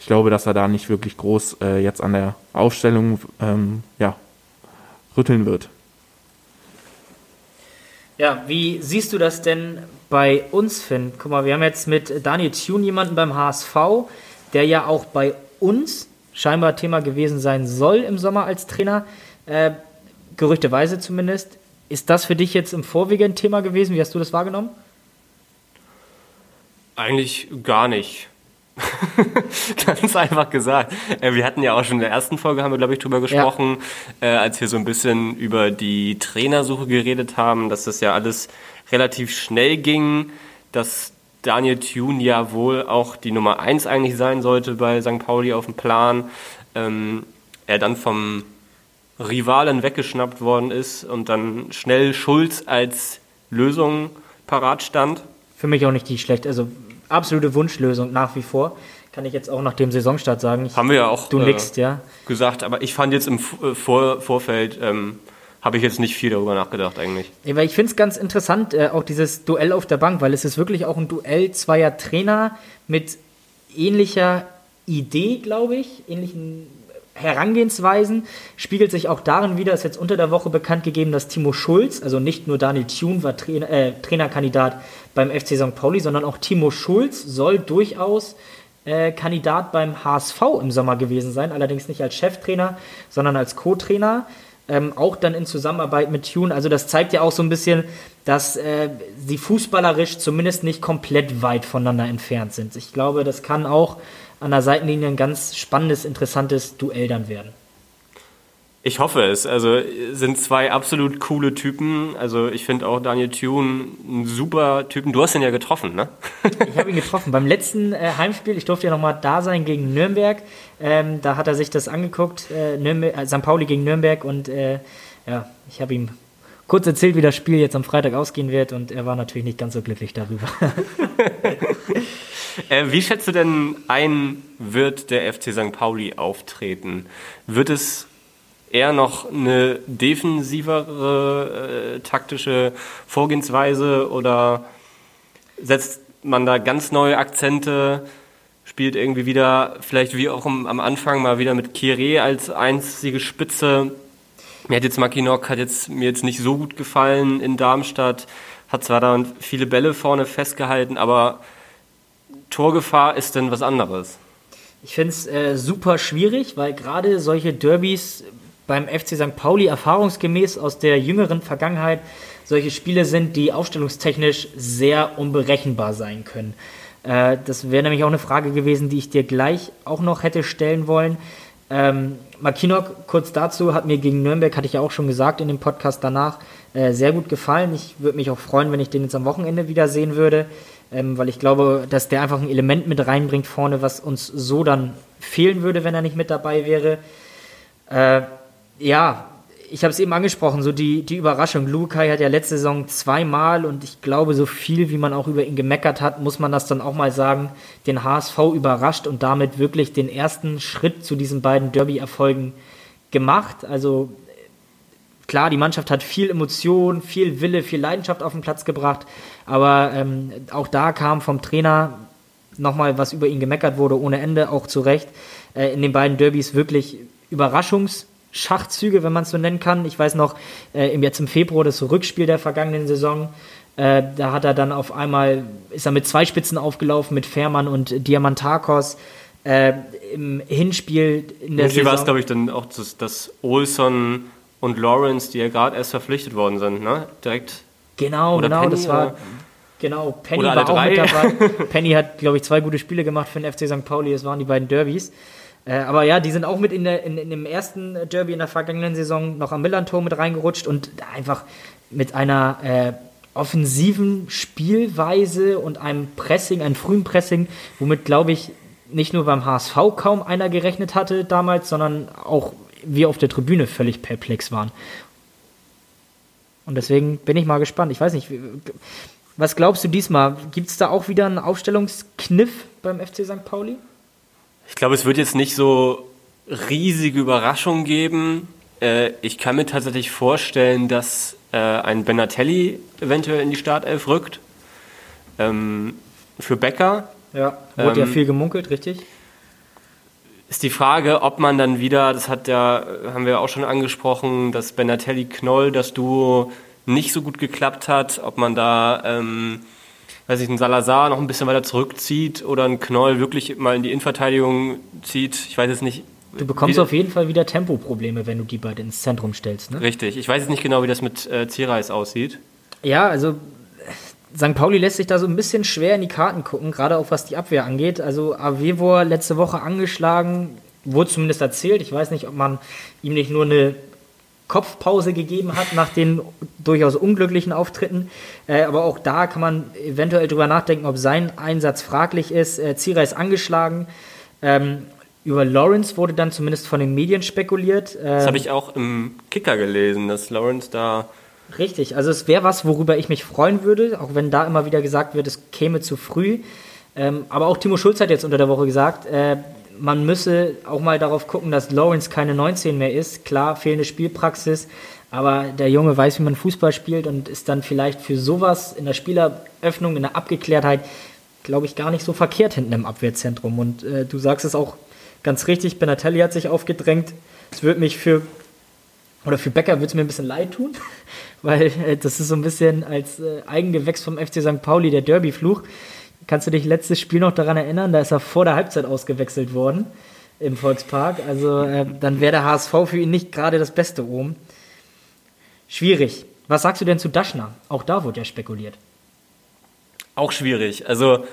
ich glaube, dass er da nicht wirklich groß äh, jetzt an der Aufstellung ähm, ja, rütteln wird. Ja, wie siehst du das denn bei uns, Finn? Guck mal, wir haben jetzt mit Daniel Thune jemanden beim HSV, der ja auch bei uns scheinbar Thema gewesen sein soll im Sommer als Trainer, äh, gerüchteweise zumindest. Ist das für dich jetzt im Vorwege ein Thema gewesen? Wie hast du das wahrgenommen? Eigentlich gar nicht. *laughs* Ganz einfach gesagt. Äh, wir hatten ja auch schon in der ersten Folge, haben wir, glaube ich, drüber gesprochen, ja. äh, als wir so ein bisschen über die Trainersuche geredet haben, dass das ja alles relativ schnell ging, dass Daniel Thune ja wohl auch die Nummer 1 eigentlich sein sollte bei St. Pauli auf dem Plan. Ähm, er dann vom Rivalen weggeschnappt worden ist und dann schnell Schulz als Lösung parat stand. Für mich auch nicht die schlechte, also absolute Wunschlösung nach wie vor. Kann ich jetzt auch nach dem Saisonstart sagen. Ich, Haben wir ja auch du äh, ja. gesagt, aber ich fand jetzt im äh, Vor Vorfeld, ähm, habe ich jetzt nicht viel darüber nachgedacht eigentlich. Ja, weil ich finde es ganz interessant, äh, auch dieses Duell auf der Bank, weil es ist wirklich auch ein Duell zweier Trainer mit ähnlicher Idee, glaube ich, ähnlichen Herangehensweisen spiegelt sich auch darin wieder, ist jetzt unter der Woche bekannt gegeben, dass Timo Schulz, also nicht nur Daniel Thune war Trainer, äh, Trainerkandidat beim FC St. Pauli, sondern auch Timo Schulz soll durchaus äh, Kandidat beim HSV im Sommer gewesen sein, allerdings nicht als Cheftrainer, sondern als Co-Trainer. Ähm, auch dann in Zusammenarbeit mit Tune. Also das zeigt ja auch so ein bisschen, dass äh, sie fußballerisch zumindest nicht komplett weit voneinander entfernt sind. Ich glaube, das kann auch an der Seitenlinie ein ganz spannendes, interessantes Duell dann werden. Ich hoffe es. Also sind zwei absolut coole Typen. Also ich finde auch Daniel Thune ein super Typen. Du hast ihn ja getroffen, ne? *laughs* ich habe ihn getroffen. Beim letzten äh, Heimspiel, ich durfte ja nochmal da sein gegen Nürnberg. Ähm, da hat er sich das angeguckt, äh, Nürnberg, äh, St. Pauli gegen Nürnberg. Und äh, ja, ich habe ihm kurz erzählt, wie das Spiel jetzt am Freitag ausgehen wird. Und er war natürlich nicht ganz so glücklich darüber. *laughs* Äh, wie schätzt du denn ein, wird der FC St. Pauli auftreten? Wird es eher noch eine defensivere äh, taktische Vorgehensweise oder setzt man da ganz neue Akzente? Spielt irgendwie wieder, vielleicht wie auch am Anfang, mal wieder mit Kire als einzige Spitze. Mir hat jetzt Makinok hat jetzt, mir jetzt nicht so gut gefallen in Darmstadt, hat zwar dann viele Bälle vorne festgehalten, aber Torgefahr ist denn was anderes? Ich finde es äh, super schwierig, weil gerade solche Derbys beim FC St. Pauli erfahrungsgemäß aus der jüngeren Vergangenheit solche Spiele sind, die aufstellungstechnisch sehr unberechenbar sein können. Äh, das wäre nämlich auch eine Frage gewesen, die ich dir gleich auch noch hätte stellen wollen. Ähm, Makinok, kurz dazu, hat mir gegen Nürnberg, hatte ich ja auch schon gesagt in dem Podcast danach, äh, sehr gut gefallen. Ich würde mich auch freuen, wenn ich den jetzt am Wochenende wieder sehen würde ähm, weil ich glaube, dass der einfach ein Element mit reinbringt vorne, was uns so dann fehlen würde, wenn er nicht mit dabei wäre. Äh, ja, ich habe es eben angesprochen, so die, die Überraschung. Lukai hat ja letzte Saison zweimal und ich glaube, so viel wie man auch über ihn gemeckert hat, muss man das dann auch mal sagen, den HSV überrascht und damit wirklich den ersten Schritt zu diesen beiden Derby-Erfolgen gemacht. Also klar, die Mannschaft hat viel Emotion, viel Wille, viel Leidenschaft auf den Platz gebracht, aber ähm, auch da kam vom Trainer nochmal, was über ihn gemeckert wurde, ohne Ende, auch zu Recht. Äh, in den beiden Derbys wirklich Überraschungsschachzüge, wenn man es so nennen kann. Ich weiß noch, äh, jetzt im Februar das Rückspiel der vergangenen Saison, äh, da hat er dann auf einmal, ist er mit zwei Spitzen aufgelaufen, mit Fährmann und Diamantakos. Äh, Im Hinspiel in der Saison. war es, glaube ich, dann auch, das, dass Olson und Lawrence, die ja gerade erst verpflichtet worden sind, ne? Direkt. Genau, oder genau, Penny, das war. Genau, Penny war auch drei. mit dabei. *laughs* Penny hat, glaube ich, zwei gute Spiele gemacht für den FC St. Pauli. Das waren die beiden Derbys. Äh, aber ja, die sind auch mit in, der, in, in, dem ersten Derby in der vergangenen Saison noch am Millantor mit reingerutscht und einfach mit einer äh, offensiven Spielweise und einem Pressing, einem frühen Pressing, womit, glaube ich, nicht nur beim HSV kaum einer gerechnet hatte damals, sondern auch wir auf der Tribüne völlig perplex waren. Und deswegen bin ich mal gespannt. Ich weiß nicht, was glaubst du diesmal? Gibt es da auch wieder einen Aufstellungskniff beim FC St. Pauli? Ich glaube, es wird jetzt nicht so riesige Überraschungen geben. Äh, ich kann mir tatsächlich vorstellen, dass äh, ein Benatelli eventuell in die Startelf rückt. Ähm, für Becker. Ja, wurde ja Ähm, viel gemunkelt, richtig? Ist die Frage, ob man dann wieder, das hat ja, haben wir auch schon angesprochen, dass Benatelli Knoll, das Duo nicht so gut geklappt hat, ob man da, ähm, weiß ich, einen Salazar noch ein bisschen weiter zurückzieht oder einen Knoll wirklich mal in die Innenverteidigung zieht. Ich weiß jetzt nicht. Du bekommst auf jeden Fall wieder Tempoprobleme, wenn du die beide ins Zentrum stellst, ne? Richtig. Ich weiß jetzt nicht genau, wie das mit äh, Zierreis aussieht. Ja, also St. Pauli lässt sich da so ein bisschen schwer in die Karten gucken, gerade auch was die Abwehr angeht. Also Avevor letzte Woche angeschlagen, wurde zumindest erzählt. Ich weiß nicht, ob man ihm nicht nur eine Kopfpause gegeben hat nach den durchaus unglücklichen Auftritten. Äh, aber auch da kann man eventuell drüber nachdenken, ob sein Einsatz fraglich ist. Äh, Zierer ist angeschlagen. Ähm, über Lawrence wurde dann zumindest von den Medien spekuliert. Das Ähm, habe ich auch im Kicker gelesen, dass Lawrence da. Richtig, also es wäre was, worüber ich mich freuen würde, auch wenn da immer wieder gesagt wird, es käme zu früh. Ähm, aber auch Timo Schulz hat jetzt unter der Woche gesagt, äh, man müsse auch mal darauf gucken, dass Lawrence keine 19 mehr ist. Klar, fehlende Spielpraxis, aber der Junge weiß, wie man Fußball spielt und ist dann vielleicht für sowas in der Spieleröffnung, in der Abgeklärtheit, glaube ich, gar nicht so verkehrt hinten im Abwehrzentrum. Und äh, du sagst es auch ganz richtig, Benatelli hat sich aufgedrängt. Es würde mich für oder für Becker würde es mir ein bisschen leid tun, *laughs* weil äh, das ist so ein bisschen als äh, Eigengewächs vom FC St. Pauli der Derby-Fluch. Kannst du dich letztes Spiel noch daran erinnern? Da ist er vor der Halbzeit ausgewechselt worden im Volkspark. Also äh, dann wäre der HSV für ihn nicht gerade das Beste oben. Schwierig. Was sagst du denn zu Daschner? Auch da wurde ja spekuliert. Auch schwierig. Also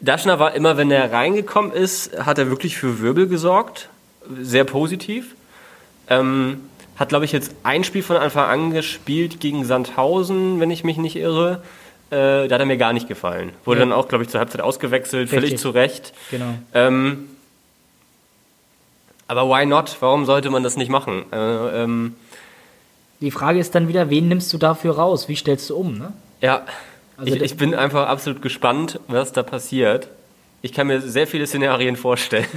Daschner war immer, wenn er reingekommen ist, hat er wirklich für Wirbel gesorgt. Sehr positiv. Ähm, hat, glaube ich, jetzt ein Spiel von Anfang an gespielt gegen Sandhausen, wenn ich mich nicht irre. Äh, da hat er mir gar nicht gefallen. Wurde Ja. dann auch, glaube ich, zur Halbzeit ausgewechselt, völlig Richtig. zu Recht. Genau. Ähm, aber why not? Warum sollte man das nicht machen? Äh, ähm, Die Frage ist dann wieder, wen nimmst du dafür raus? Wie stellst du um? Ne? ja, Also ich, ich bin einfach absolut gespannt, was da passiert. Ich kann mir sehr viele Szenarien vorstellen. *laughs*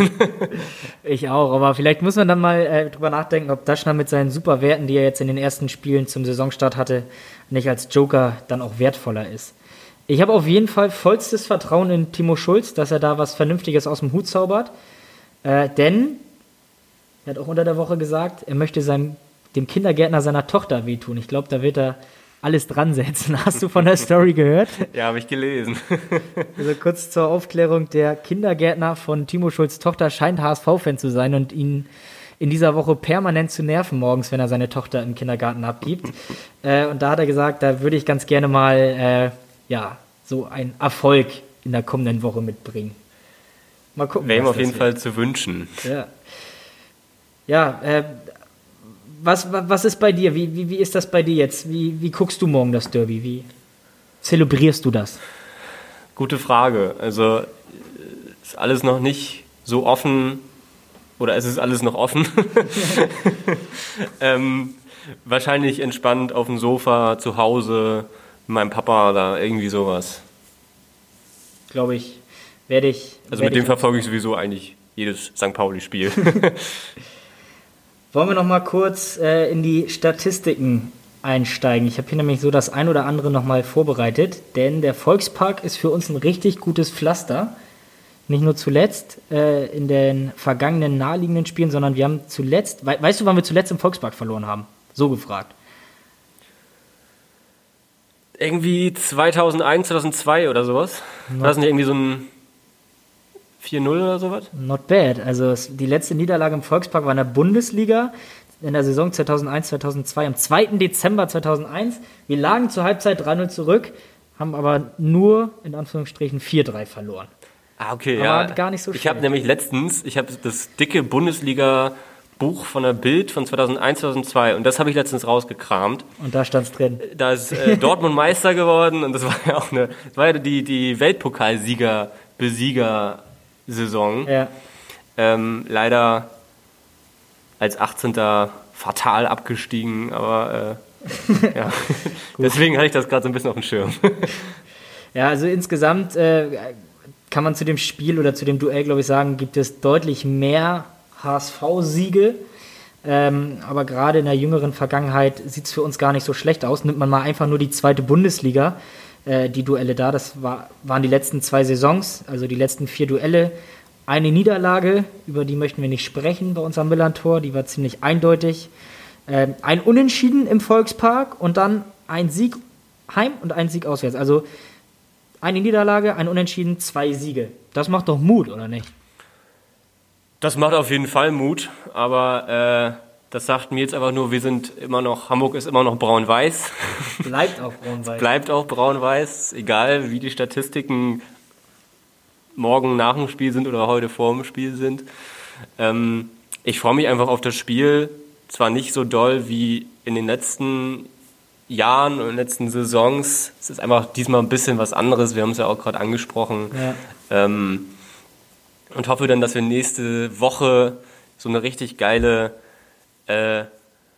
Ich auch, aber vielleicht muss man dann mal äh, drüber nachdenken, ob Daschner mit seinen super Werten, die er jetzt in den ersten Spielen zum Saisonstart hatte, nicht als Joker dann auch wertvoller ist. Ich habe auf jeden Fall vollstes Vertrauen in Timo Schulz, dass er da was Vernünftiges aus dem Hut zaubert. Äh, denn, er hat auch unter der Woche gesagt, er möchte seinem, dem Kindergärtner seiner Tochter wehtun. Ich glaube, da wird er alles dran setzen. *laughs* Hast du von der Story gehört? *laughs* ja, habe ich gelesen. *laughs* Also kurz zur Aufklärung, der Kindergärtner von Timo Schulz Tochter scheint HSV-Fan zu sein und ihn in dieser Woche permanent zu nerven morgens, wenn er seine Tochter im Kindergarten abgibt. äh, und da hat er gesagt, da würde ich ganz gerne mal äh, ja, so einen Erfolg in der kommenden Woche mitbringen. Mal gucken. Wäre ihm auf jeden das Fall zu wünschen. wird. Ja, ja äh, was, wa- was ist bei dir? Wie, wie, wie ist das bei dir jetzt? Wie, wie guckst du morgen das Derby? Wie zelebrierst du das? Gute Frage. Also ist alles noch nicht so offen oder es ist alles noch offen. *laughs* *laughs* ähm, wahrscheinlich entspannt auf dem Sofa zu Hause mit meinem Papa oder irgendwie sowas. Glaube ich, werde ich. Also werde mit dem ich verfolge ich sowieso eigentlich jedes St. Pauli-Spiel. *laughs* Wollen wir noch mal kurz äh, in die Statistiken einsteigen? Ich habe hier nämlich so das ein oder andere noch mal vorbereitet, denn der Volkspark ist für uns ein richtig gutes Pflaster. Nicht nur zuletzt äh, in den vergangenen naheliegenden Spielen, sondern wir haben zuletzt, wei weißt du, wann wir zuletzt im Volkspark verloren haben? So gefragt. irgendwie 2001, 2002 oder sowas. War das nicht irgendwie so ein 4-0 oder sowas? Not bad. Also es, die letzte Niederlage im Volkspark war in der Bundesliga in der Saison 2001-2002 am 2. Dezember 2001. Wir lagen zur Halbzeit 3-0 zurück, haben aber nur in Anführungsstrichen 4-3 verloren. Ah, okay, Aber ja. gar nicht so Ich habe nämlich letztens, ich habe das dicke Bundesliga-Buch von der Bild von 2001, 2002 und das habe ich letztens rausgekramt. Und da stand es drin. Da ist äh, *laughs* Dortmund Meister geworden und das war ja auch eine, das war ja die, die Weltpokalsieger, Besieger-Saison. Ja. Ähm, leider als 18. fatal abgestiegen, aber äh, ja. *laughs* deswegen hatte ich das gerade so ein bisschen auf dem Schirm. *laughs* ja, also insgesamt äh, kann man zu dem Spiel oder zu dem Duell, glaube ich, sagen, gibt es deutlich mehr HSV-Siege Ähm, aber gerade in der jüngeren Vergangenheit sieht es für uns gar nicht so schlecht aus. Nimmt man mal einfach nur die zweite Bundesliga, äh, die Duelle da, das war, waren die letzten zwei Saisons, also die letzten vier Duelle. Eine Niederlage, über die möchten wir nicht sprechen bei uns am Millantor, die war ziemlich eindeutig. Ähm, ein Unentschieden im Volkspark und dann ein Sieg heim und ein Sieg auswärts. Also eine Niederlage, ein Unentschieden, zwei Siege. Das macht doch Mut, oder nicht? Das macht auf jeden Fall Mut, aber äh, das sagt mir jetzt einfach nur, wir sind immer noch, Hamburg ist immer noch braun-weiß. *laughs* Bleibt auch braun-weiß. Bleibt auch braun-weiß, egal wie die Statistiken morgen nach dem Spiel sind oder heute vor dem Spiel sind. Ähm, ich freue mich einfach auf das Spiel. Zwar nicht so doll wie in den letzten Jahren und in den letzten Saisons. Es ist einfach diesmal ein bisschen was anderes. Wir haben es ja auch gerade angesprochen. Ja. Ähm, und hoffe dann, dass wir nächste Woche so eine richtig geile, äh,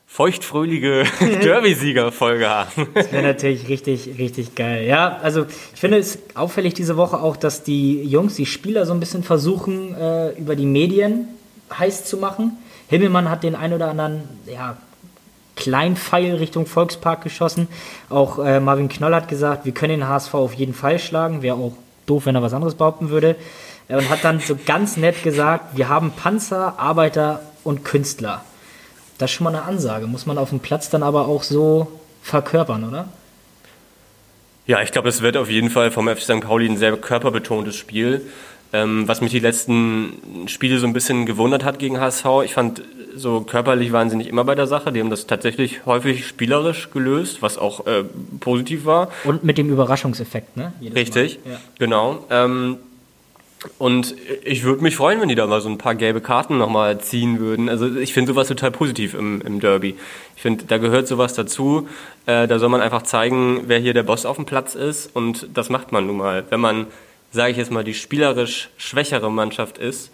feuchtfröhliche *laughs* Derby-Sieger-Folge haben. Das wäre natürlich richtig, richtig geil. Ja, also ich finde es auffällig diese Woche auch, dass die Jungs, die Spieler so ein bisschen versuchen, äh, über die Medien heiß zu machen. Himmelmann hat den ein oder anderen, ja, Kleinpfeil Richtung Volkspark geschossen. Auch äh, Marvin Knoll hat gesagt, wir können den HSV auf jeden Fall schlagen. Wäre auch doof, wenn er was anderes behaupten würde. Äh, und hat dann so ganz nett gesagt, wir haben Panzer, Arbeiter und Künstler. Das ist schon mal eine Ansage. Muss man auf dem Platz dann aber auch so verkörpern, oder? Ja, ich glaube, es wird auf jeden Fall vom FC St. Pauli ein sehr körperbetontes Spiel. Ähm, was mich die letzten Spiele so ein bisschen gewundert hat gegen HSV, ich fand, so körperlich waren sie nicht immer bei der Sache. Die haben das tatsächlich häufig spielerisch gelöst, was auch äh, positiv war. Und mit dem Überraschungseffekt, ne? Jedes Richtig, ja. genau. Ähm, und ich würde mich freuen, wenn die da mal so ein paar gelbe Karten nochmal ziehen würden. Also ich finde sowas total positiv im, im Derby. Ich finde, da gehört sowas dazu. Äh, da soll man einfach zeigen, wer hier der Boss auf dem Platz ist. Und das macht man nun mal. Wenn man, sage ich jetzt mal, die spielerisch schwächere Mannschaft ist,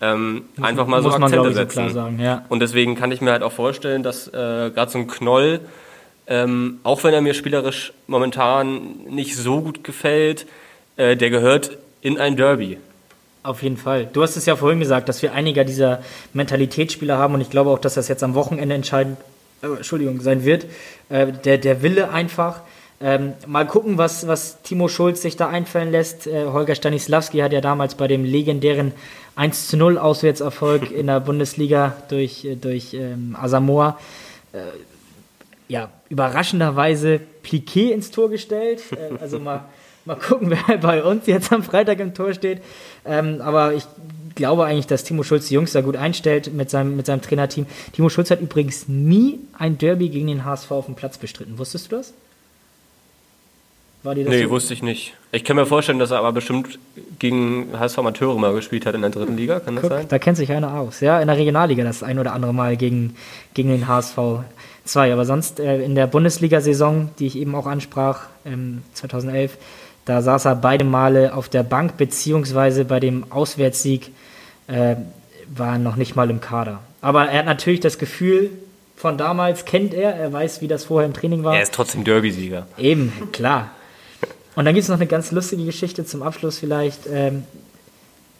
ähm, einfach mal so Akzente man, setzen. So sagen, ja. Und deswegen kann ich mir halt auch vorstellen, dass äh, gerade so ein Knoll, ähm, auch wenn er mir spielerisch momentan nicht so gut gefällt, äh, der gehört in ein Derby. Auf jeden Fall. Du hast es ja vorhin gesagt, dass wir einige dieser Mentalitätsspieler haben und ich glaube auch, dass das jetzt am Wochenende entscheidend äh, Entschuldigung, sein wird. Äh, der, der Wille einfach. Ähm, mal gucken, was, was Timo Schulz sich da einfallen lässt. Äh, Holger Stanislawski hat ja damals bei dem legendären 1 zu 0 Auswärtserfolg in der Bundesliga durch, äh, durch ähm, Asamoah äh, ja, überraschenderweise Piquet ins Tor gestellt. Äh, also mal Mal gucken, *laughs* wer bei uns jetzt am Freitag im Tor steht. Ähm, aber ich glaube eigentlich, dass Timo Schulz die Jungs da gut einstellt mit seinem, mit seinem Trainerteam. Timo Schulz hat übrigens nie ein Derby gegen den HSV auf dem Platz bestritten. Wusstest du das? War dir das nee, so? wusste ich nicht. Ich kann mir vorstellen, dass er aber bestimmt gegen HSV Amateure mal gespielt hat in der dritten Liga. Kann das sein? Da kennt sich einer aus. Ja, in der Regionalliga das ein oder andere Mal gegen, gegen den HSV 2. Aber sonst äh, in der Bundesliga-Saison, die ich eben auch ansprach, ähm, 2011, da saß er beide Male auf der Bank, beziehungsweise bei dem Auswärtssieg äh, war er noch nicht mal im Kader. Aber er hat natürlich das Gefühl von damals, kennt er, er weiß, wie das vorher im Training war. Er ist trotzdem Derby-Sieger. Eben, klar. Und dann gibt es noch eine ganz lustige Geschichte zum Abschluss vielleicht. Ähm,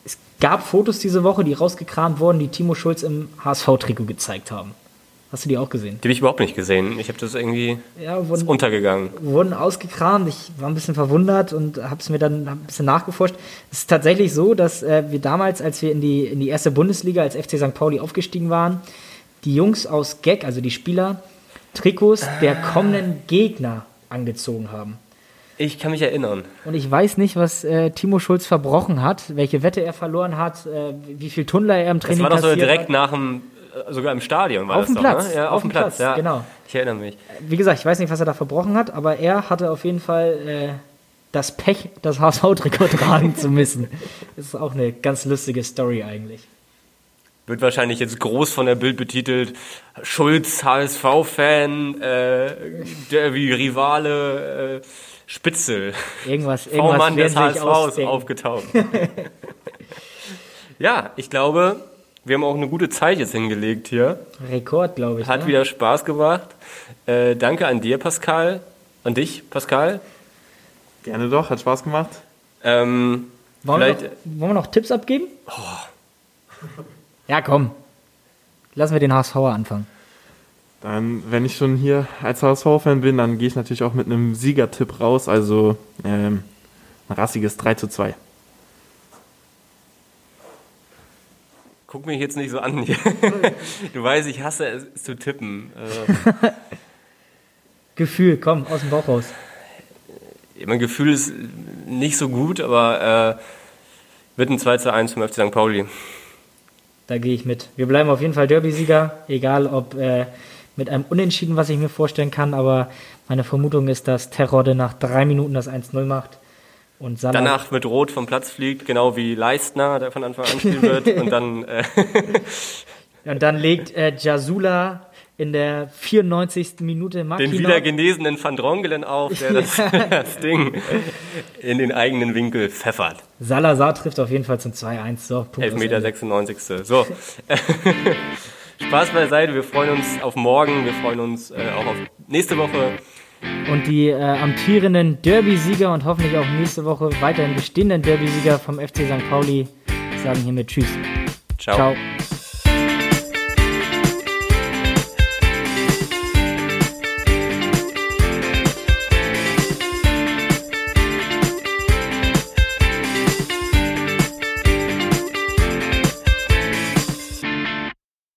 es gab Fotos diese Woche, die rausgekramt wurden, die Timo Schulz im HSV-Trikot gezeigt haben. Hast du die auch gesehen? Die habe ich überhaupt nicht gesehen. Ich habe das irgendwie ja, wurden, untergegangen. Wurden ausgekramt. Ich war ein bisschen verwundert und habe es mir dann ein bisschen nachgeforscht. Es ist tatsächlich so, dass äh, wir damals, als wir in die, in die erste Bundesliga als FC St. Pauli aufgestiegen waren, die Jungs aus Gag, also die Spieler, Trikots ah. der kommenden Gegner angezogen haben. Ich kann mich erinnern. Und ich weiß nicht, was äh, Timo Schulz verbrochen hat, welche Wette er verloren hat, äh, wie viel Tunnler er im Training hat. Das war doch so direkt hat. nach dem sogar im Stadion war auf das dem Platz, ne? Ja, auf, auf dem Platz, Platz, ja. genau. Ich erinnere mich. Wie gesagt, ich weiß nicht, was er da verbrochen hat, aber er hatte auf jeden Fall äh, das Pech, das HSV-Trikot *laughs* tragen zu müssen. Das ist auch eine ganz lustige Story eigentlich. Wird wahrscheinlich jetzt groß von der Bild betitelt. Schulz, HSV-Fan, äh, Derby, Rivale, äh, Spitzel. Irgendwas, *laughs* irgendwas V-Mann des HSVs aufgetaucht. *laughs* ja, ich glaube, wir haben auch eine gute Zeit jetzt hingelegt hier. Rekord, glaube ich. Hat ne? wieder Spaß gemacht. Äh, danke an dir, Pascal. An dich, Pascal. Gerne doch, hat Spaß gemacht. Ähm, wollen, wir noch, wollen, wir noch, Tipps abgeben? Oh. Ja, komm. lassen wir den HSVer anfangen. Dann, wenn ich schon hier als HSV-Fan bin, dann gehe ich natürlich auch mit einem Siegertipp raus, also ähm, ein rassiges 3 zu 2. Guck mich jetzt nicht so an. *laughs* du weißt, ich hasse es zu tippen. Äh, *laughs* Gefühl, komm, aus dem Bauch raus. mein Gefühl ist nicht so gut, aber äh, wird ein 2 zu 1 vom FC St. Pauli. Da gehe ich mit. Wir bleiben auf jeden Fall Derby-Sieger, egal ob äh, mit einem Unentschieden, was ich mir vorstellen kann, aber meine Vermutung ist, dass Terrode nach drei Minuten das 1-0 macht. Und Salah Danach mit Rot vom Platz fliegt, genau wie Leistner, der von Anfang an spielen wird. *laughs* und dann äh, Und dann legt äh, Jasula in der 94. Minute den Mackinock- wieder genesenen Van Drongelen auf, der das, *laughs* das Ding in den eigenen Winkel pfeffert. Salazar trifft auf jeden Fall zum 2-1. So, Punkt. 96. So. *laughs* Spaß beiseite, wir freuen uns auf morgen, wir freuen uns äh, auch auf nächste Woche. Und die äh, amtierenden Derby-Sieger und hoffentlich auch nächste Woche weiterhin bestehenden Derby-Sieger vom FC St. Pauli sagen hiermit Tschüss. Ciao. Ciao.